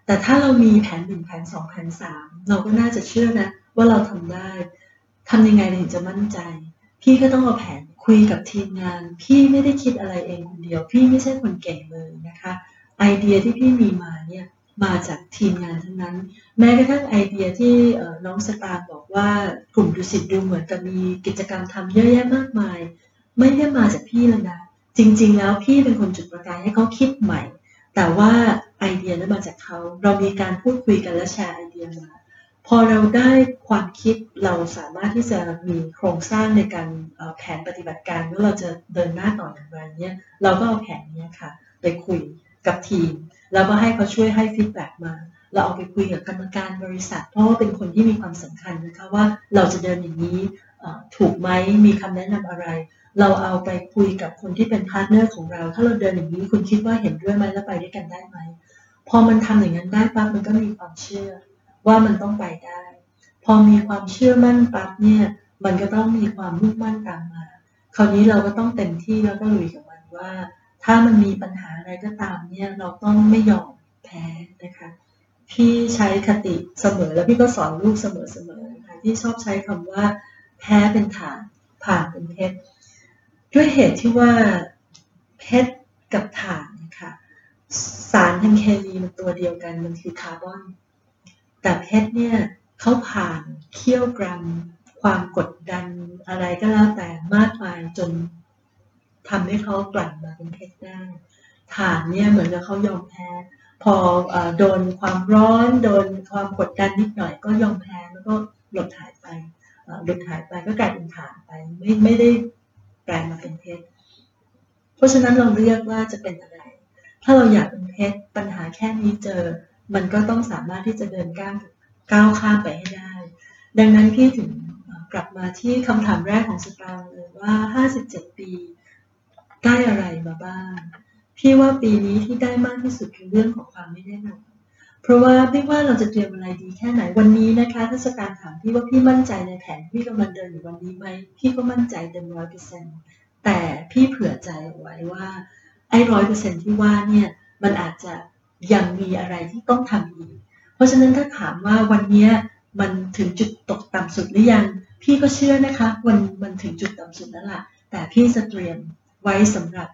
แต่ถ้าเรามีแผนหนึ่งแผนสองแผนสามเราก็น่าจะเชื่อนะว่าเราทำได้ทำยังไงถึงจะมั่นใจ พี่ก็ต้องเอาแผนคุยกับทีมงาน พี่ไม่ได้คิดอะไรเองคนเดียว พี่ไม่ใช่คนเก่งเลยนะคะ ไอเดียที่พี่มีมาเนี่ยมาจากทีมงานทั้งนั้น แม้กระทั่งไอเดียที่น้องสตาร์บอกว่ากลุ่มดุสิตดูเหมือนกับมีกิจกรรมทำเยอะแยะมากมาย ไม่ได้มาจากพี่แล้วนะจริง ๆ แล้วพี่เป็นคนจุดประกายให้เขาคิดใหม่ แต่ว่าไอเดียนั้นมาจากเขา เรามีการพูดคุยกันและแชร์ไอเดียมาพอเราได้ความคิดเราสามารถที่จะมีโครงสร้างในการแผนปฏิบัติการว่าเราจะเดินหน้าต่ออย่างไรเนี่ยเราก็เอาแผนนี้ค่ะ ไปคุย กับทีม แล้วก็ให้เขาช่วยให้ feedback มาเราเอาไปคุยกับกรรมการบริษัท เพราะว่าเป็นคนที่มีความสำคัญนะคะว่าเราจะเดินอย่างนี้ถูกไหมมีคำแนะนำอะไร เราเอาไปคุยกับคนที่เป็น partner ของเรา ถ้าเราเดินอย่างนี้คุณคิดว่าเห็นด้วยไหมแล้วไปด้วยกันได้ไหมพอมันทำอย่างนั้นได้ปั๊บมันก็มีความเชื่อว่ามันต้องไปได้ พอมีความเชื่อมั่นปั๊บเนี่ยมันก็ต้องมีความมุ่งมั่นตามมา คราวนี้เราก็ต้องเต็มที่แล้วก็ลุยกับมันว่า ถ้ามันมีปัญหาอะไรก็ตามเนี่ยเราต้องไม่ยอมแพ้นะคะพี่ใช้คติเสมอแล้วพี่ก็สอนลูกเสมอๆนะคะที่ชอบใช้คำว่า แพ้เป็นฐานผ่านเป็นเพชรด้วยเหตุที่ว่าเพชรกับฐานนะคะสารทางเคมีมันตัวเดียวกันมันคือคาร์บอน แต่เพชรเนี่ยเขาผ่านเคี่ยวกรัม ความกดดันอะไรก็แล้วแต่มากมายจน ทำให้เขากลั่นมาเป็นเพชรได้ฐานเนี่ยเหมือนกับเขายอมแพ้ พอโดนความร้อนโดนความกดดันนิดหน่อยก็ยอมแพ้แล้วก็หลุดหายไปหลุดหายไปก็กลายเป็นฐานไปไม่ไม่ได้แปลงมาเป็นเพชรเพราะฉะนั้นเราเลือกว่าจะเป็นอะไร ถ้าเราอยากเป็นเพชรปัญหาแค่นี้เจอ มันก็ต้องสามารถที่จะเดินก้าวก้าวข้ามไปให้ได้ ดังนั้นพี่ถึงกลับมาที่คำถามแรกของสตางค์เลยว่า 57 ปี ได้อะไรมาบ้าง พี่ว่าปีนี้ที่ได้มากที่สุดคือเรื่องของความไม่แน่นอนเพราะว่าไม่ว่าเราจะเตรียมอะไรดีแค่ไหนวันนี้นะคะถ้าสตางค์ถามพี่ว่าพี่มั่นใจในแผนที่กำลังเดินอยู่วันนี้ไหมพี่ก็มั่นใจเต็มร้อยเปอร์เซ็นต์แต่พี่เผื่อใจเอาไว้ว่าไอ้ร้อยเปอร์เซ็นที่ว่าเนี่ยมันอาจจะยังมีอะไรที่ต้องทำอีก เพราะฉะนั้นถ้าถามว่าวันนี้มันถึงจุดตกต่ำสุดหรือยัง พี่ก็เชื่อนะคะวันมันถึงจุดต่ำสุดแล้วล่ะ แต่พี่จะเตรียม ว้สำหรับ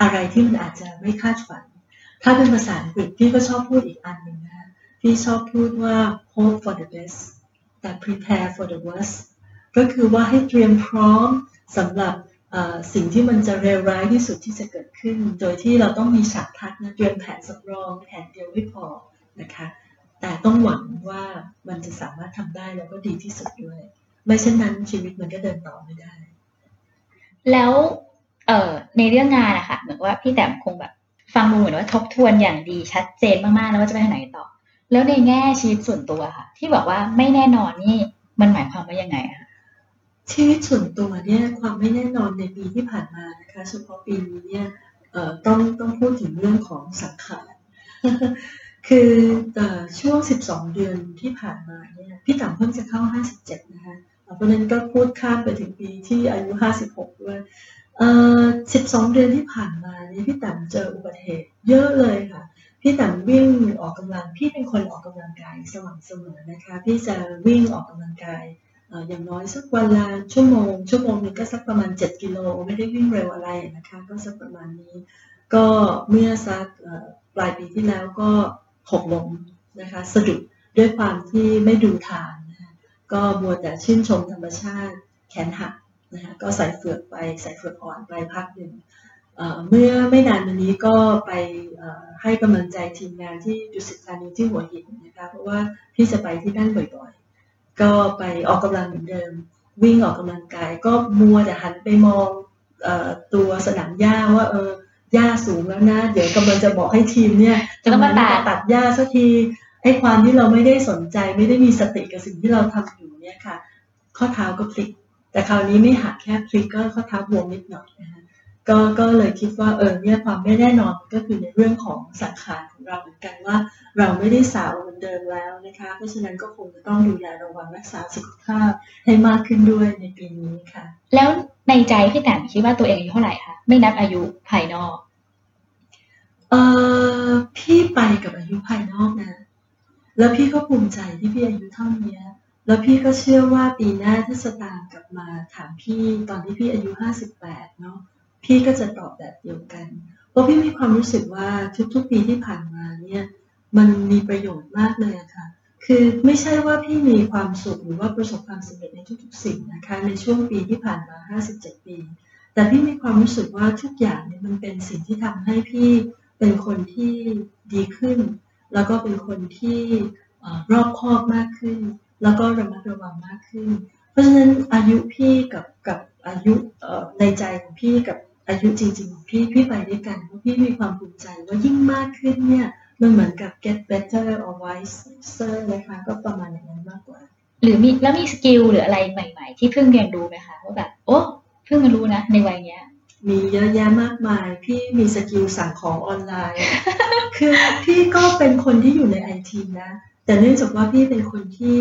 อะไรที่มันอาจจะไม่คาดฝัน ถ้าเป็นภาษาอังกฤษพี่ก็ชอบพูดอีกอันหนึ่งนะพี่ชอบพูดว่า hope for the best แต่ prepare for the worst ก็คือว่าให้เตรียมพร้อมสำหรับสิ่งที่มันจะเลวร้ายที่สุดที่จะเกิดขึ้น โดยที่เราต้องมีฉากทัดนะเตรียมแผนสำรองแผนเดียวไม่พอนะคะ แต่ต้องหวังว่ามันจะสามารถทำได้แล้วก็ดีที่สุดด้วย ไม่เช่นนั้นชีวิตมันก็เดินต่อไม่ได้ แล้วเอ่อในเรื่องงานอะค่ะเหมือนว่าพี่แต้มคงแบบฟังดูเหมือนว่าทบทวนอย่างดีชัดเจนมากๆแล้วว่าจะไปทางไหนต่อ แล้วในแง่ชีวิตส่วนตัวค่ะ ที่บอกว่าไม่แน่นอนนี่มันหมายความว่ายังไงอะชีวิตส่วนตัวเนี่ยความไม่แน่นอนในปีที่ผ่านมานะคะเฉพาะปีนี้เนี่ยเอ่อต้องต้องพูดถึงเรื่องของสังขารคือช่วง 12 เดือนที่ผ่านมาเนี่ยพี่ต่ำเพิ่งจะเข้า 57 นะคะเพราะนั้นก็พูดข้ามไปถึงปีที่อายุ 56 ด้วยเอ่อ12เดือนที่ผ่านมาเนี่ยพี่ต่ำเจออุบัติเหตุเยอะเลยค่ะ พี่ต่ำวิ่งออกกำลัง พี่เป็นคนออกกำลังกายสม่ำเสมอนะคะ พี่จะวิ่งออกกำลังกายอย่างน้อยสักวันละชั่วโมง ชั่วโมงนึงก็สักประมาณ 7 กิโล ไม่ได้วิ่งเร็วอะไรนะคะ ก็สักประมาณนี้ ก็เมื่อสักปลายปีที่แล้วก็หกล้มนะคะสะดุดด้วยความที่ไม่ดูทางนะคะก็มัวแต่ชื่นชมธรรมชาติแขนหัก นะคะก็ใส่เฟือกไปใส่เฟือกอ่อนไปพักหนึ่งเมื่อไม่นานมานี้ก็ไปให้กำลังใจทีมงานที่ดุสิตธานีที่หัวหินนะคะเพราะว่าพี่จะไปที่นั่นบ่อยๆ ก็ไปออกกำลังเหมือนเดิม วิ่งออกกำลังกาย ก็มัวแต่หันไปมองตัวสนามหญ้าว่าเออหญ้าสูงแล้วนะ เดี๋ยวกำลังจะบอกให้ทีมเนี่ยจะต้องมาตัดตัดหญ้าสักทีไอ้ความที่เราไม่ได้สนใจไม่ได้มีสติกับสิ่งที่เราทำอยู่เนี่ยค่ะ ข้อเท้าก็พลิก แต่คราวนี้ไม่หักแค่พลิกก็ข้อเท้าบวมนิดหน่อยนะคะก็ก็เลยคิดว่าเออเนี่ยความไม่แน่นอนก็คือในเรื่องของสังขารของเราเหมือนกันว่า เราไม่ได้สาวเหมือนเดิมแล้วนะคะเพราะฉะนั้นก็คงจะต้องดูแลระวังรักษาสุขภาพให้มากขึ้นด้วยในปีนี้ค่ะ แล้วในใจพี่แต้มคิดว่าตัวเองอายุเท่าไหร่คะไม่นับอายุภายนอกเออพี่ไปกับอายุภายนอกนะ แล้วพี่ก็ภูมิใจที่พี่อายุเท่านี้ แล้วพี่ก็เชื่อว่าปีหน้าถ้าสตางค์กลับมาถามพี่ตอนที่พี่อายุห้าสิบแปดเนาะพี่ก็จะตอบแบบเดียวกัน เพราะพี่มีความรู้สึกว่าทุกๆปีที่ผ่านมาเนี่ยมันมีประโยชน์มากเลยค่ะ คือไม่ใช่ว่าพี่มีความสุขหรือว่าประสบความสำเร็จในทุกๆสิ่งนะคะ ในช่วงปีที่ผ่านมา 57 ปี แต่พี่มีความรู้สึกว่าทุกอย่างเนี่ยมันเป็นสิ่งที่ทำให้พี่เป็นคนที่ดีขึ้น แล้วก็เป็นคนที่รอบคอบมากขึ้น แล้วก็ระมัดระวังมากขึ้น เพราะฉะนั้นอายุพี่กับกับอายุในใจของพี่กับอายุจริงๆของพี่พี่ไปด้วยกันเพราะพี่มีความภูมิใจว่ายิ่งมากขึ้นเนี่ยมันเหมือนกับ get better or wiser นะคะก็ประมาณอย่างนั้นมากกว่า หรือมีแล้วมีสกิลหรืออะไรใหม่ ๆ ที่เพิ่งเรียนรู้ไหมคะว่าแบบโอ้เพิ่งมารู้นะ ในวัยเนี้ย มีเยอะแยะมากมาย พี่มี skill สั่งของออนไลน์ คือพี่ก็เป็นคนที่อยู่ในไอทีนะ แต่เนื่องจากว่าพี่เป็นคนที่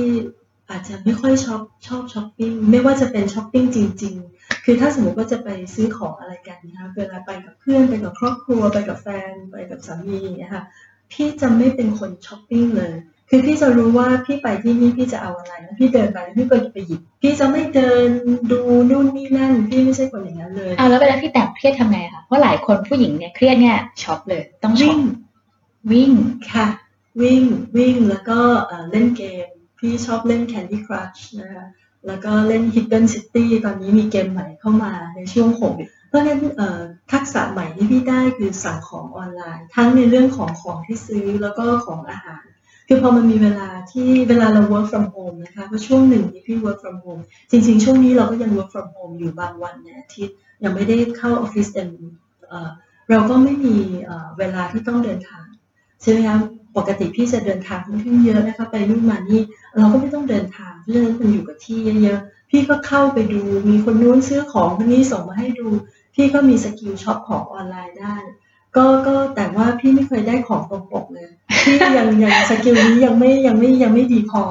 อาจจะไม่ค่อยชอบชอบช้อปปิ้งไม่ว่าจะเป็นช้อปปิ้งจริง ๆ คือถ้าสมมติว่าจะไปซื้อของอะไรกันนะคะเวลาไปกับเพื่อนไปกับครอบครัว ไปกับแฟนไปกับสามีอย่างเงี้ยค่ะพี่จะไม่เป็นคนช้อปปิ้งเลย คือพี่จะรู้ว่าพี่ไปที่นี่พี่จะเอาอะไรแล้วพี่เดินไปแล้วพี่ก็ไปหยิบ พี่จะไม่เดินดูนู่นนี่นั่น พี่ไม่ใช่คนอย่างนั้นเลยอ่าแล้วเวลาพี่แต๋มเครียดทำไงคะเพราะหลายคนผู้หญิงเนี่ยเครียดเนี่ยช็อปเลยต้องช็อวิ่ปงวิ่งค่ะ วิ่งวิ่งแล้วก็เล่นเกม พี่ชอบเล่น Candy Crush นะคะแล้วก็เล่น Hidden City ตอนนี้มีเกมใหม่เข้ามาในช่วงโควิดเพราะฉะนั้นทักษะใหม่ที่พี่ได้คือสั่งของออนไลน์ ทั้งในเรื่องของของที่ซื้อแล้วก็ของอาหาร คือพอมันมีเวลาที่เวลาเรา work from home นะคะเพราะช่วงหนึ่งที่พี่ work from home จริง ๆ ช่วงนี้เราก็ยัง work from home อยู่บางวันในอาทิตย์ยังไม่ได้เข้าออฟฟิศเต็มเอ่อเราก็ไม่มีเวลาที่ต้องเดินทางใช่ไหมคะ ปกติพี่จะเดินทางค่อนข้างเยอะนะคะไปนู่นมานี่เราก็ไม่ต้องเดินทางเพราะฉะนั้นมันอยู่กับที่เยอะๆพี่ก็เข้าไปดูมีคนนู้นซื้อของคนนี้ส่งมาให้ดู พี่ก็มี skill ช็อปของออนไลน์ได้ ก็ก็แต่ว่าพี่ไม่เคยได้ของตรงปกเลยพี่ยังยัง skill นี้ยังไม่ยังไม่ยังไม่ดีพอ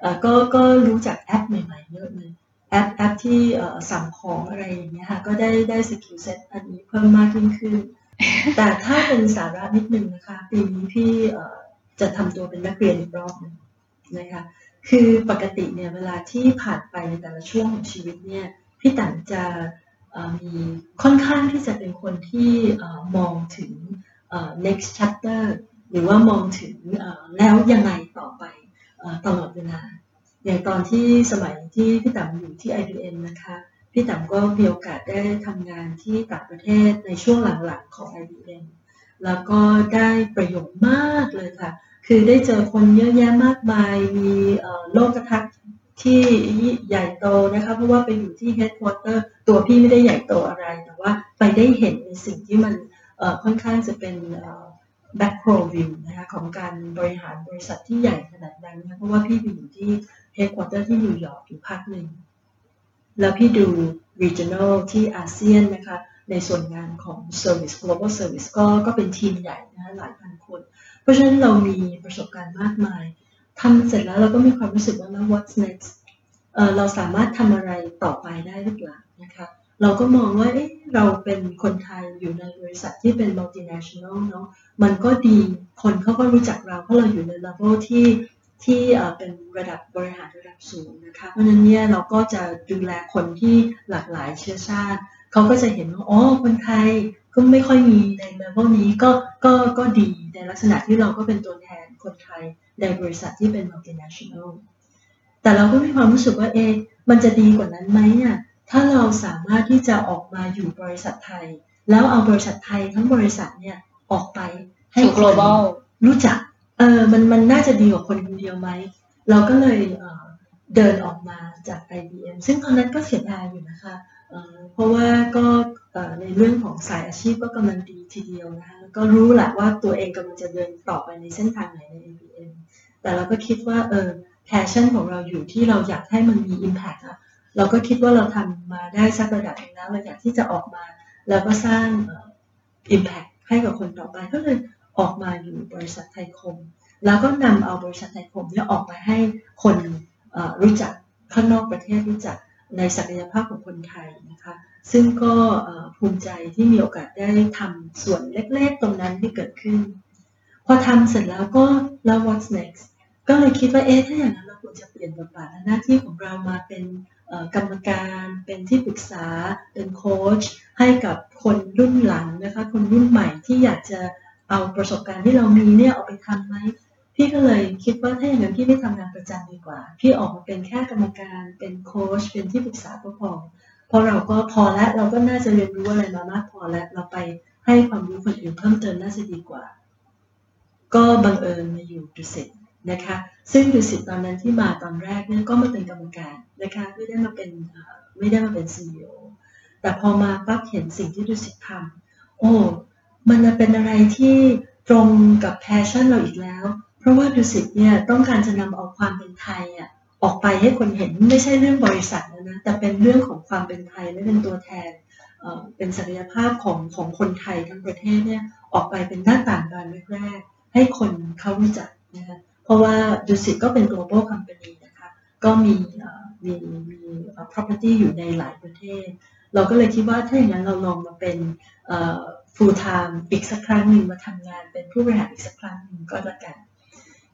เอ่อก็ก็รู้จักแอปใหม่ๆเยอะเลยแอปแอปที่เอ่อสั่งของอะไรอย่างเงี้ยค่ะก็ได้ได้ skill set อันนี้เพิ่มมากยิ่งขึ้น แต่ถ้าเป็นสาระนิดนึงนะคะปีนี้พี่เอ่อ จะทำตัวเป็นนักเรียนอีกรอบหนึ่งนะคะคือปกติเนี่ยเวลาที่ผ่านไปในแต่ละช่วงของชีวิตเนี่ยพี่แต๋มจะมีค่อนข้างที่จะเป็นคนที่มองถึง next chapter หรือว่ามองถึงแล้วยังไงต่อไปตลอดเวลา อย่างตอนที่สมัยที่พี่ตันอยู่ที่ IBM นะคะพี่ต๋ำก็มีโอกาสได้ทำงานที่ต่างประเทศในช่วงหลังๆของ IBM แล้วก็ได้ประโยชน์มากเลยค่ะ คือได้เจอคนเยอะแยะมากมาย มีเอ่อโลกทัศน์ที่ใหญ่โตนะคะ เพราะว่าไปอยู่ที่ headquarter ตัวพี่ไม่ได้ใหญ่โตอะไร แต่ว่าไปได้เห็นในสิ่งที่มันค่อนข้างจะเป็นเอ่อ macro view นะคะของการบริหารบริษัทที่ใหญ่ขนาดนั้นนะเพราะว่าพี่ไปอยู่ที่ headquarter ที่นิวยอร์กอยู่พักหนึ่ง แล้วพี่ดู regional ที่อาเซียนนะคะ ในส่วนงานของ service global service ก็ก็เป็นทีมใหญ่นะหลายพันคน เพราะฉะนั้นเรามีประสบการณ์มากมายทำเสร็จแล้วเราก็มีความรู้สึกว่าแล้ว what's next เอ่อเราสามารถทำอะไรต่อไปได้หรือเปล่านะคะเราก็มองว่าเอ๊ะเราเป็นคนไทยอยู่ในบริษัทที่เป็น multinational เนาะมันก็ดีคนเขาก็รู้จักเราเพราะเราอยู่ใน level ที่ที่เอ่อเป็นระดับบริหารระดับสูงนะคะเพราะฉะนั้นเนี่ยเราก็จะดูแลคนที่หลากหลายเชื้อชาติ เขาก็จะเห็นว่าอ๋อคนไทยก็ไม่ค่อยมีใน level นี้ก็ก็ก็ดีในลักษณะที่เราก็เป็นตัวแทนคนไทยในบริษัทที่เป็น multinational แต่เราก็มีความรู้สึกว่าเอะมันจะดีกว่านั้นไหมอะถ้าเราสามารถที่จะออกมาอยู่บริษัทไทย แล้วเอาบริษัทไทยทั้งบริษัทเนี่ยออกไปให้สู่คน global รู้จักเออมันมันน่าจะดีกว่าคนคนเดียวไหม เราก็เลยเอ่อเดินออกมาจาก IBM ซึ่งตอนนั้นก็เสียดายอยู่นะคะ เพราะว่าก็ในเรื่องของสายอาชีพก็กำลังดีทีเดียวนะคะก็รู้แหละว่าตัวเองกำลังจะเดินต่อไปในเส้นทางไหนใน IBM แต่เราก็คิดว่าเออ passion ของเราอยู่ที่เราอยากให้มันมี impact อะเราก็คิดว่าเราทำมาได้สักระดับหนึงแล้วเราอยากที่จะออกมา แล้วก็สร้างอ่อ impact ให้กับคนต่อไปก็เลยออกมาอยู่บริษัทไทยคม แล้วก็นำเอาบริษัทไทยคมเนี่ยออกมาให้คนรู้จักข้างนอกประเทศรู้จัก ในศักยภาพของคนไทยนะคะ ซึ่งก็ภูมิใจที่มีโอกาสได้ทำส่วนเล็กๆตรงนั้นที่เกิดขึ้น พอทำเสร็จแล้วก็แล้ว what's next ก็เลยคิดว่าเอ๊ะถ้าอย่างนั้นเราควรจะเปลี่ยนบทบาทและหน้าที่ของเรามาเป็นกรรมการเป็นที่ปรึกษาเป็นโค้ชให้กับคนรุ่นหลังนะคะ คนรุ่นใหม่ที่อยากจะเอาประสบการณ์ที่เรามีเนี่ยเอาไปทำไหม พี่ก็เลยคิดว่าถ้าอย่างนั้นพี่ไม่ทำงานประจำดีกว่า พี่ออกมาเป็นแค่กรรมการเป็นโค้ชเป็นที่ปรึกษาก็พอเพราะเราก็พอแล้วเราก็น่าจะเรียนรู้อะไรมามากพอแล้วเราไปให้ความรู้คนอื่นเพิ่มเติมน่าจะดีกว่า ก็บังเอิญมาอยู่ดุสิตนะคะซึ่งดุสิตตอนนั้นที่มาตอนแรกเนี่ยก็มาเป็นกรรมการนะคะไม่ได้มาเป็นไม่ได้มาเป็นซีอแต่พอมาปั๊บเห็นสิ่งที่ดุสิตทำโอ้มันเป็นอะไรที่ตรงกับแพชชั่นเราอีกแล้ว ราะว่าดุสิตเนี่ยต้องการจะนำเอาความเป็นไทยอะออกไปให้คนเห็นไม่ใช่เรื่องบริษัทแล้วนะแต่เป็นเรื่องของความเป็นไทยและเป็นตัวแทนเป็นศักยภาพของของคนไทยทั้งประเทศเนี่ยออกไปเป็นหน้าต่างบานแรกๆให้คนเขารู้จักนะคะเพราะว่าดุสิตก็เป็น global company นะคะก็มีมีมี property อยู่ในหลายประเทศ เราก็เลยคิดว่าถ้าอย่างนั้นเราลองมาเป็น full time อีกสักครั้งหนึ่งมาทำงานเป็นผู้บริหารอีกสักครั้งหนึ่งก็แล้วกัน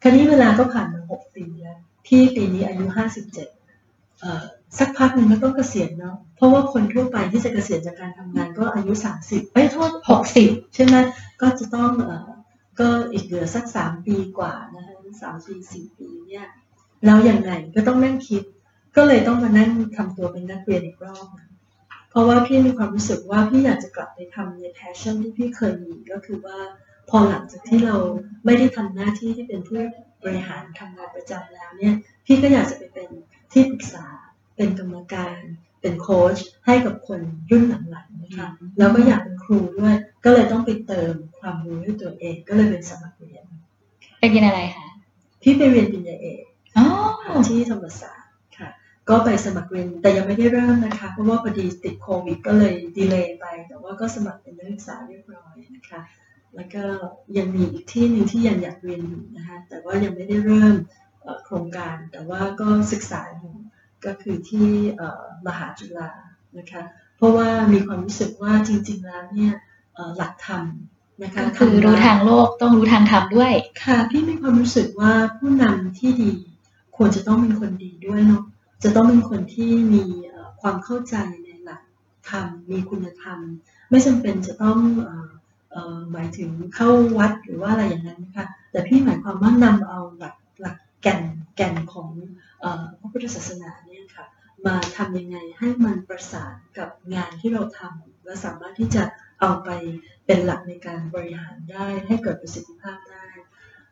คราวนี้เวลาก็ผ่านมาหกปีแล้วพี่ปีนี้อายุห้าสิบเจ็ดสักพักหนึ่งก็ต้องเกษียณเนาะเพราะว่าคนทั่วไปที่จะเกษียณจากการทำงานก็อายุสามสิบเอ้โทษหกสิบใช่ไหมก็จะต้องเออก็อีกเหลือสักสามปีกว่านะคะสามปีสี่ปีเนี่ยแล้วอยังไงก็ต้องนั่งคิด ก็เลยต้องมานั่งทำตัวเป็นนักเรียนอีกรอบเพราะว่าพี่มีความรู้สึกว่าพี่อยากจะกลับไปทำในแพชชั่นที่พี่เคยมีก็คือว่า พอหลังจากที่เราไม่ได้ทำหน้าที่ที่เป็นผู้บริหารทำงานประจำแล้วเนี่ยพี่ก็อยากจะไปเป็นที่ปรึกษา เป็นกรรมการ เป็นโค้ชให้กับคนรุ่นหลังๆนะคะแล้วก็อยากเป็นครูด้วยก็เลยต้องไปเติมความรู้ให้ตัวเองก็เลยเป็นสมัครเรียนเป็นเรียนอะไรคะพี่ไปเรียนปริญญาเอกอ๋อที่ธรรมศาสตร์ค่ะ ก็ไปสมัครเรียนแต่ยังไม่ได้เริ่มนะคะ เพราะว่าพอดีติดโควิดก็เลยดีเลย์ไป แต่ว่าก็สมัครเป็นนักศึกษาเรียบร้อยนะคะ แล้วก็ยังมีอีกที่หนึ่งที่ยังอยากเรียนอยู่นะคะแต่ว่ายังไม่ได้เริ่มเอ่อโครงการ แต่ว่าก็ศึกษาอยู่ก็คือที่เอ่อมหาจุฬานะคะเพราะว่ามีความรู้สึกว่าจริง ๆ แล้วเนี่ยเอ่อหลักธรรมนะคะก็คือรู้ทางโลกต้องรู้ทางธรรมด้วย ค่ะพี่มีความรู้สึกว่าผู้นำที่ดีควรจะต้องเป็นคนดีด้วยเนาะจะต้องเป็นคนที่มีเอ่อความเข้าใจในหลักธรรมมีคุณธรรม ไม่จำเป็นจะต้องเอ่อเอ่อ หมายถึงเข้าวัดหรือว่าอะไรอย่างนั้นนะคะแต่พี่หมายความว่านำเอาหลักหลักแก่นแก่นของอพระพุทธศาสนาเนี่ยค่ะมาทำยังไงให้มันประสานกับงานที่เราทำและสามารถที่จะเอาไปเป็นหลักในการบริหารได้ให้เกิดประสิทธิภาพได้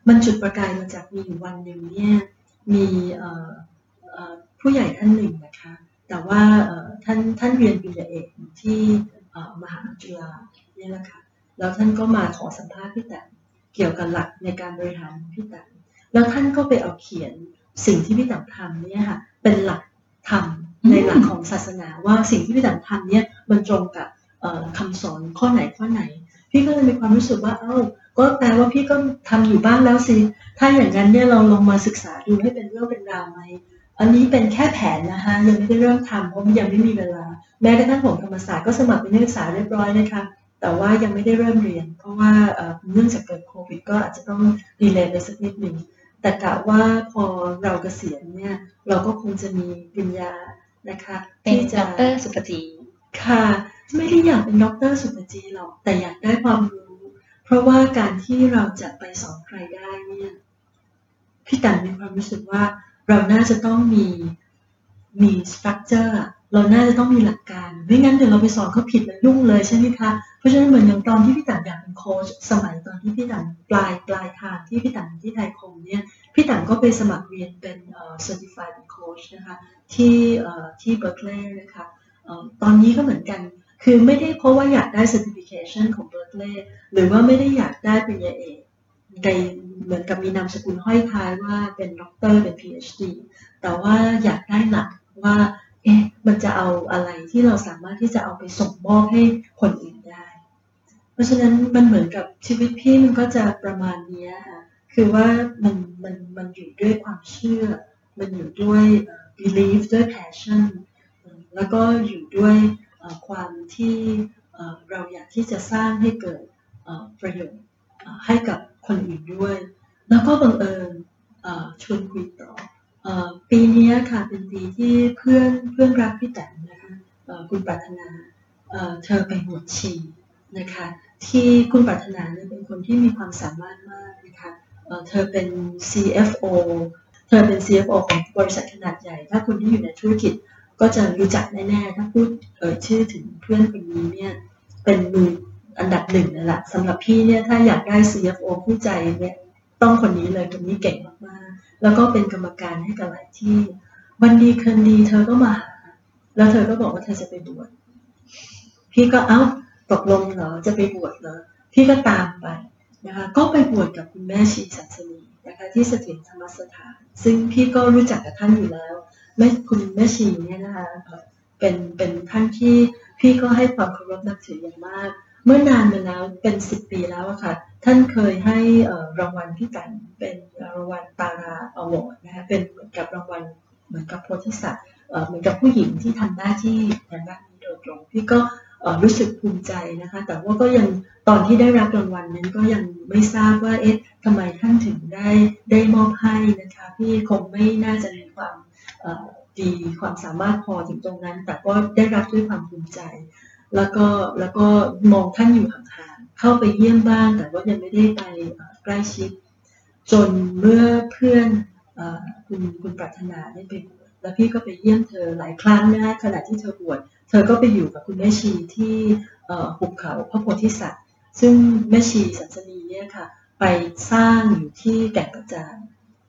มันจุดประกายมาจากมีวันหนึ่งเนี่ยมีผู้ใหญ่ท่านหนึ่งนะคะแต่ว่าท่านท่านเรียนปริญญาเอกที่มหาจุฬาเนี่ยแหละค่ะ แล้วท่านก็มาขอสัมภาษณ์พี่แตมเกี่ยวกับหลักในการบริหารพี่แตมแล้วท่านก็ไปเอาเขียนสิ่งที่พี่แตมทำเนี่ยค่ะเป็นหลักธรรมในหลักของศาสนาว่าสิ่งที่พี่แตมทำเนี่ยมันตรงกับเอ่อคำสอนข้อไหนข้อไหน พี่ก็เลยมีความรู้สึกว่าเอ้าก็แปลว่าพี่ก็ทำอยู่บ้างแล้วสิถ้าอย่างนั้นเนี่ยเราลองมาศึกษาดูให้เป็นเรื่องเป็นราวไหมอันนี้เป็นแค่แผนนะคะยังไม่ได้เริ่มทำเพราะยังไม่มีเวลา แม้กระทั่งผมธรรมศาสตร์ก็สมัครเป็นนักศึกษาเรียบร้อยนะคะ แต่ว่ายังไม่ได้เริ่มเรียน เพราะว่าเอ่อเนื่องจากเกิดโควิดก็อาจจะต้อง delay ไปสักนิดหนึ่งแต่กะว่าพอเราเกษียณเนี่ยเราก็คงจะมีปริญญานะคะเป็นที่ด็อกเตอร์ศุภจีค่ะ ไม่ได้อยากเป็นด็อกเตอร์ศุภจีหรอกแต่อยากได้ความรู้ เพราะว่าการที่เราจะไปสอนใครได้เนี่ยพี่ตันมีความรู้สึกว่าเราน่าจะต้องมีมีสตรัคเจอร์ เราน่าจะต้องมีหลักการ ไม่งั้นเดี๋ยวเราไปสอนเขาผิดแล้วยุ่งเลยใช่ไหมคะ เพราะฉะนั้นเหมือนอย่างตอนที่พี่ตันอยากเป็นโค้ชสมัยตอนที่พี่ตันปลายปลายทางที่พี่ตันที่ไทยคมเนี่ยพี่ตันก็ไปสมัครเรียนเป็นเอ่อ certified coach นะคะที่เอ่อที่เบอร์เคลย์นะคะเอ่อตอนนี้ก็เหมือนกัน คือไม่ได้เพราะว่าอยากได้ certification ของ Berkeley หรือว่าไม่ได้อยากได้ปริญญาเอกในเหมือนกับมีนามสกุลห้อยท้ายว่าเป็นด็อกเตอร์เป็น PhD แต่ว่าอยากได้หลักว่า เอ๊ะมันจะเอาอะไรที่เราสามารถที่จะเอาไปส่งมอบให้คนอื่นได้ เพราะฉะนั้นมันเหมือนกับชีวิตพี่มันก็จะประมาณนี้ค่ะ คือว่ามันมันมันอยู่ด้วยความเชื่อ มันอยู่ด้วย belief ด้วย passion แล้วก็อยู่ด้วยความที่เราอยากที่จะสร้างให้เกิดประโยชน์ให้กับคนอื่นด้วย แล้วก็บังเอิญชวนคุยต่อ ปีนี้ค่ะเป็นปีที่เพื่อนเพื่อนรักพี่แตนนะคะคุณปรารถนาเธอไปบวชชีนะคะที่คุณปรารถนาเนี่ยเป็นคนที่มีความสามารถมากนะคะเธอเป็น CFO เธอเป็น CFO ของบริษัทขนาดใหญ่ ถ้าคุณที่อยู่ในธุรกิจก็จะรู้จักแน่ๆ ถ้าพูดเอ่ยชื่อถึงเพื่อนคนนี้เนี่ยเป็นมืออันดับหนึ่งนั่นแหละสำหรับพี่เนี่ยถ้าอยากได้ CFO ผู้ใจเนี่ยต้องคนนี้เลยคนนี้เก่งมาก แล้วก็เป็นกรรมการให้กับหลายที่ วันดีคืนดีเธอก็มา แล้วเธอก็บอกว่าเธอจะไปบวชพี่ก็เอ้าตกลงเหรอจะไปบวชเหรอพี่ก็ตามไปนะคะก็ไปบวชกับคุณแม่ชีสัสนีนะคะที่สถียรธรรมสถาน ซึ่งพี่ก็รู้จักกับท่านอยู่แล้วแม่คุณแม่ชีเนี่ยนะคะเป็นเป็นท่านที่พี่ก็ให้ความเคารพนับถืออย่างมาก เมื่อนานมาแล้วเป็นสิบปีแล้วอะค่ะ ท่านเคยให้รางวัลพี่กันเป็นรางวัลตาราอวอร์ดนะคะเป็นเหมือนกับรางวัลเหมือนกับโพธิสัตว์เหมือนกับผู้หญิงที่ทำหน้าที่ในด้านนี้โดยตรงพี่ก็รู้สึกภูมิใจนะคะ แต่ว่าก็ยังตอนที่ได้รับรางวัลนั้นก็ยังไม่ทราบว่าเอ๊ะทำไมท่านถึงได้ได้มอบให้นะคะพี่คงไม่น่าจะมีความดีความสามารถพอถึงตรงนั้น แต่ก็ได้รับด้วยความภูมิใจ แล้วก็แล้วก็มองท่านอยู่ห่างๆเข้าไปเยี่ยมบ้านแต่ว่ายังไม่ได้ไปใกล้ชิด จนเมื่อเพื่อนอคุณคุณปรารถนาได้ไปบวชแล้วพี่ก็ไปเยี่ยมเธอหลายครั้งนะขณะที่เธอบวชเธอก็ไปอยู่กับคุณแม่ชีที่หุบเขาพระโพธิสัตว์ ซึ่งแม่ชีสันสนีเนี่ยค่ะไปสร้างอยู่ที่แก่งกระจาน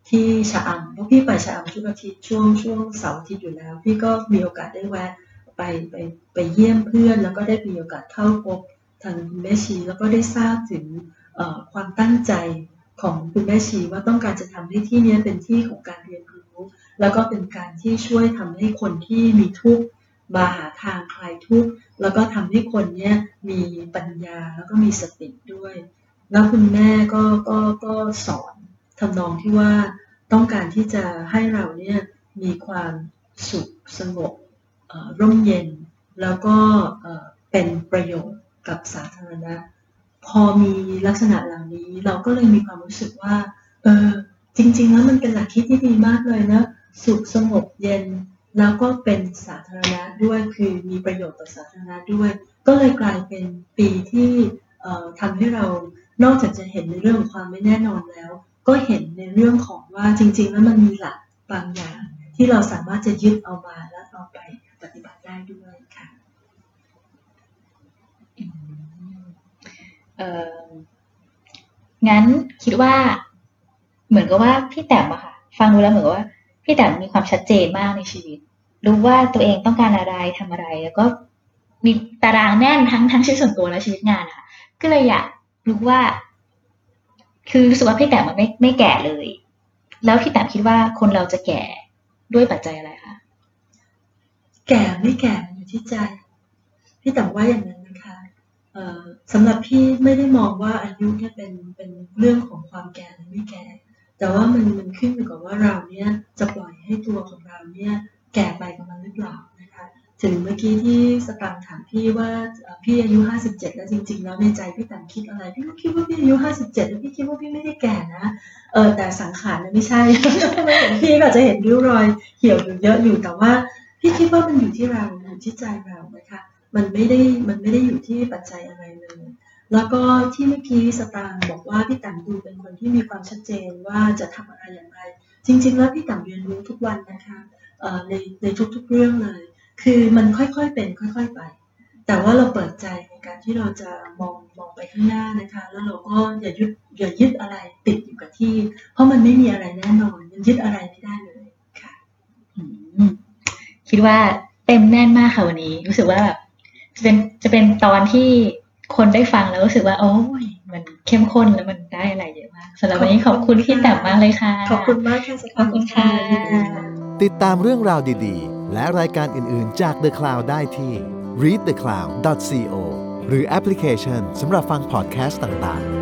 ที่ชะอำเพราะพี่ไปชะอำทุกอาทิตย์ช่วงช่วงเสาร์อาทิตย์อยู่แล้ว พี่ก็มีโอกาสได้แวะ ไปไปไปเยี่ยมเพื่อน แล้วก็ได้มีโอกาสเข้าพบทางคุณแม่ชีแล้วก็ได้ทราบถึงความตั้งใจของคุณแม่ชีว่าต้องการจะทำให้ที่นี้เป็นที่ของการเรียนรู้ แล้วก็เป็นการที่ช่วยทำให้คนที่มีทุกข์มาหาทางคลายทุกข์แล้วก็ทำให้คนเนี้ยมีปัญญาแล้วก็มีสติด้วย แล้วคุณแม่ก็ก็ก็สอนทำนองที่ว่าต้องการที่จะให้เราเนี่ยมีความสุขสงบ ร่มเย็น แล้วก็เป็นประโยชน์กับสาธารณะ พอมีลักษณะเหล่านี้เราก็เลยมีความรู้สึกว่าเออจริง ๆ แล้วมันเป็นหลักคิดที่ดีมากเลยนะสุขสงบเย็นแล้วก็เป็นสาธารณะด้วยคือมีประโยชน์ต่อสาธารณะด้วย ก็เลยกลายเป็นปีที่เอ่อทำให้เรานอกจากจะเห็นในเรื่องของความไม่แน่นอนแล้ว ก็เห็นในเรื่องของว่าจริง ๆ แล้วมันมีหลักบางอย่าง ที่เราสามารถจะยึดเอามาแล้วเอาไป ปฏิบัติได้ด้วยค่ะเอองั้นคิดว่า เหมือนกับว่าพี่แต้มอะค่ะ ฟังดูแล้วเหมือนกับว่า พี่แต้มมีความชัดเจนมากในชีวิต รู้ว่าตัวเองต้องการอะไรทำอะไร แล้วก็มีตารางแน่นทั้งทั้งชีวิตส่วนตัวและชีวิตงานอะค่ะ ก็เลยอยากรู้ว่า คือรู้สึกว่าพี่แต้มมันไม่ไม่แก่เลย แล้วพี่แต้มคิดว่าคนเราจะแก่ด้วยปัจจัยอะไรคะ แก่ไม่แก่มันอยู่ที่ใจ พี่แต่ว่าอย่างนั้นนะคะเออสำหรับพี่ไม่ได้มองว่าอายุเนี่ยเป็นเป็นเรื่องของความแก่หรือไม่แก่ แต่ว่ามันมันขึ้นอยู่กับว่าเราเนี่ยจะปล่อยให้ตัวของเราเนี่ยแก่ไปกับมันหรือเปล่านะคะถึงเมื่อกี้ที่สตางถามพี่ว่าเอ่อพี่อายุ 57 แล้วจริงๆ แล้วในใจพี่ต่างคิดอะไร พี่ก็คิดว่าพี่อายุ 57แล้วพี่คิดว่าพี่ไม่ได้แก่นะ เออแต่สังขารเนี่ยไม่ใช่ไม่เห็นพี่ก็จจะเห็นริ้วรอยเหี่ยวอยู่เยอะอยู่แต่ว่า พี่คิดว่ามันอยู่ที่เราอยู่ที่ใจเรานะคะ มันไม่ได้มันไม่ได้อยู่ที่ปัจจัยอะไรเลย แล้วก็ที่เมื่อกี้สตางบอกว่าพี่ต่ำดูเป็นคนที่มีความชัดเจนว่าจะทำอะไรอย่างไร จริง ๆ แล้วพี่ต่ำเรียนรู้ทุกวันนะคะในในทุกๆเรื่องเลย คือมันค่อยๆเป็นค่อย ๆไป แต่ว่าเราเปิดใจในการที่เราจะมองมองไปข้างหน้านะคะ แล้วเราก็อย่ายึดอย่ายึดอะไรติดอยู่กับที่ เพราะมันไม่มีอะไรแน่นอนมันยึดอะไรไม่ได้เลยค่ะอืม คิดว่าเต็มแน่นมากค่ะวันนี้ รู้สึกว่าแบบจะเป็นจะเป็นตอนที่คนได้ฟังแล้วรู้สึกว่า โอ้ยมันเข้มข้นแล้วมันได้อะไรเยอะมากสำหรับวันนี้ขอบคุณพี่แต้มมากเลยค่ะ ขอบคุณมากค่ะสขอบคุณค่ะยินดีค่ะ ติดตามเรื่องราวดีๆ และรายการอื่นๆจาก The Cloud ได้ที่ readthecloud.co หรือแอปพลิเคชันสำหรับฟังพอดแคสต์ต่างๆ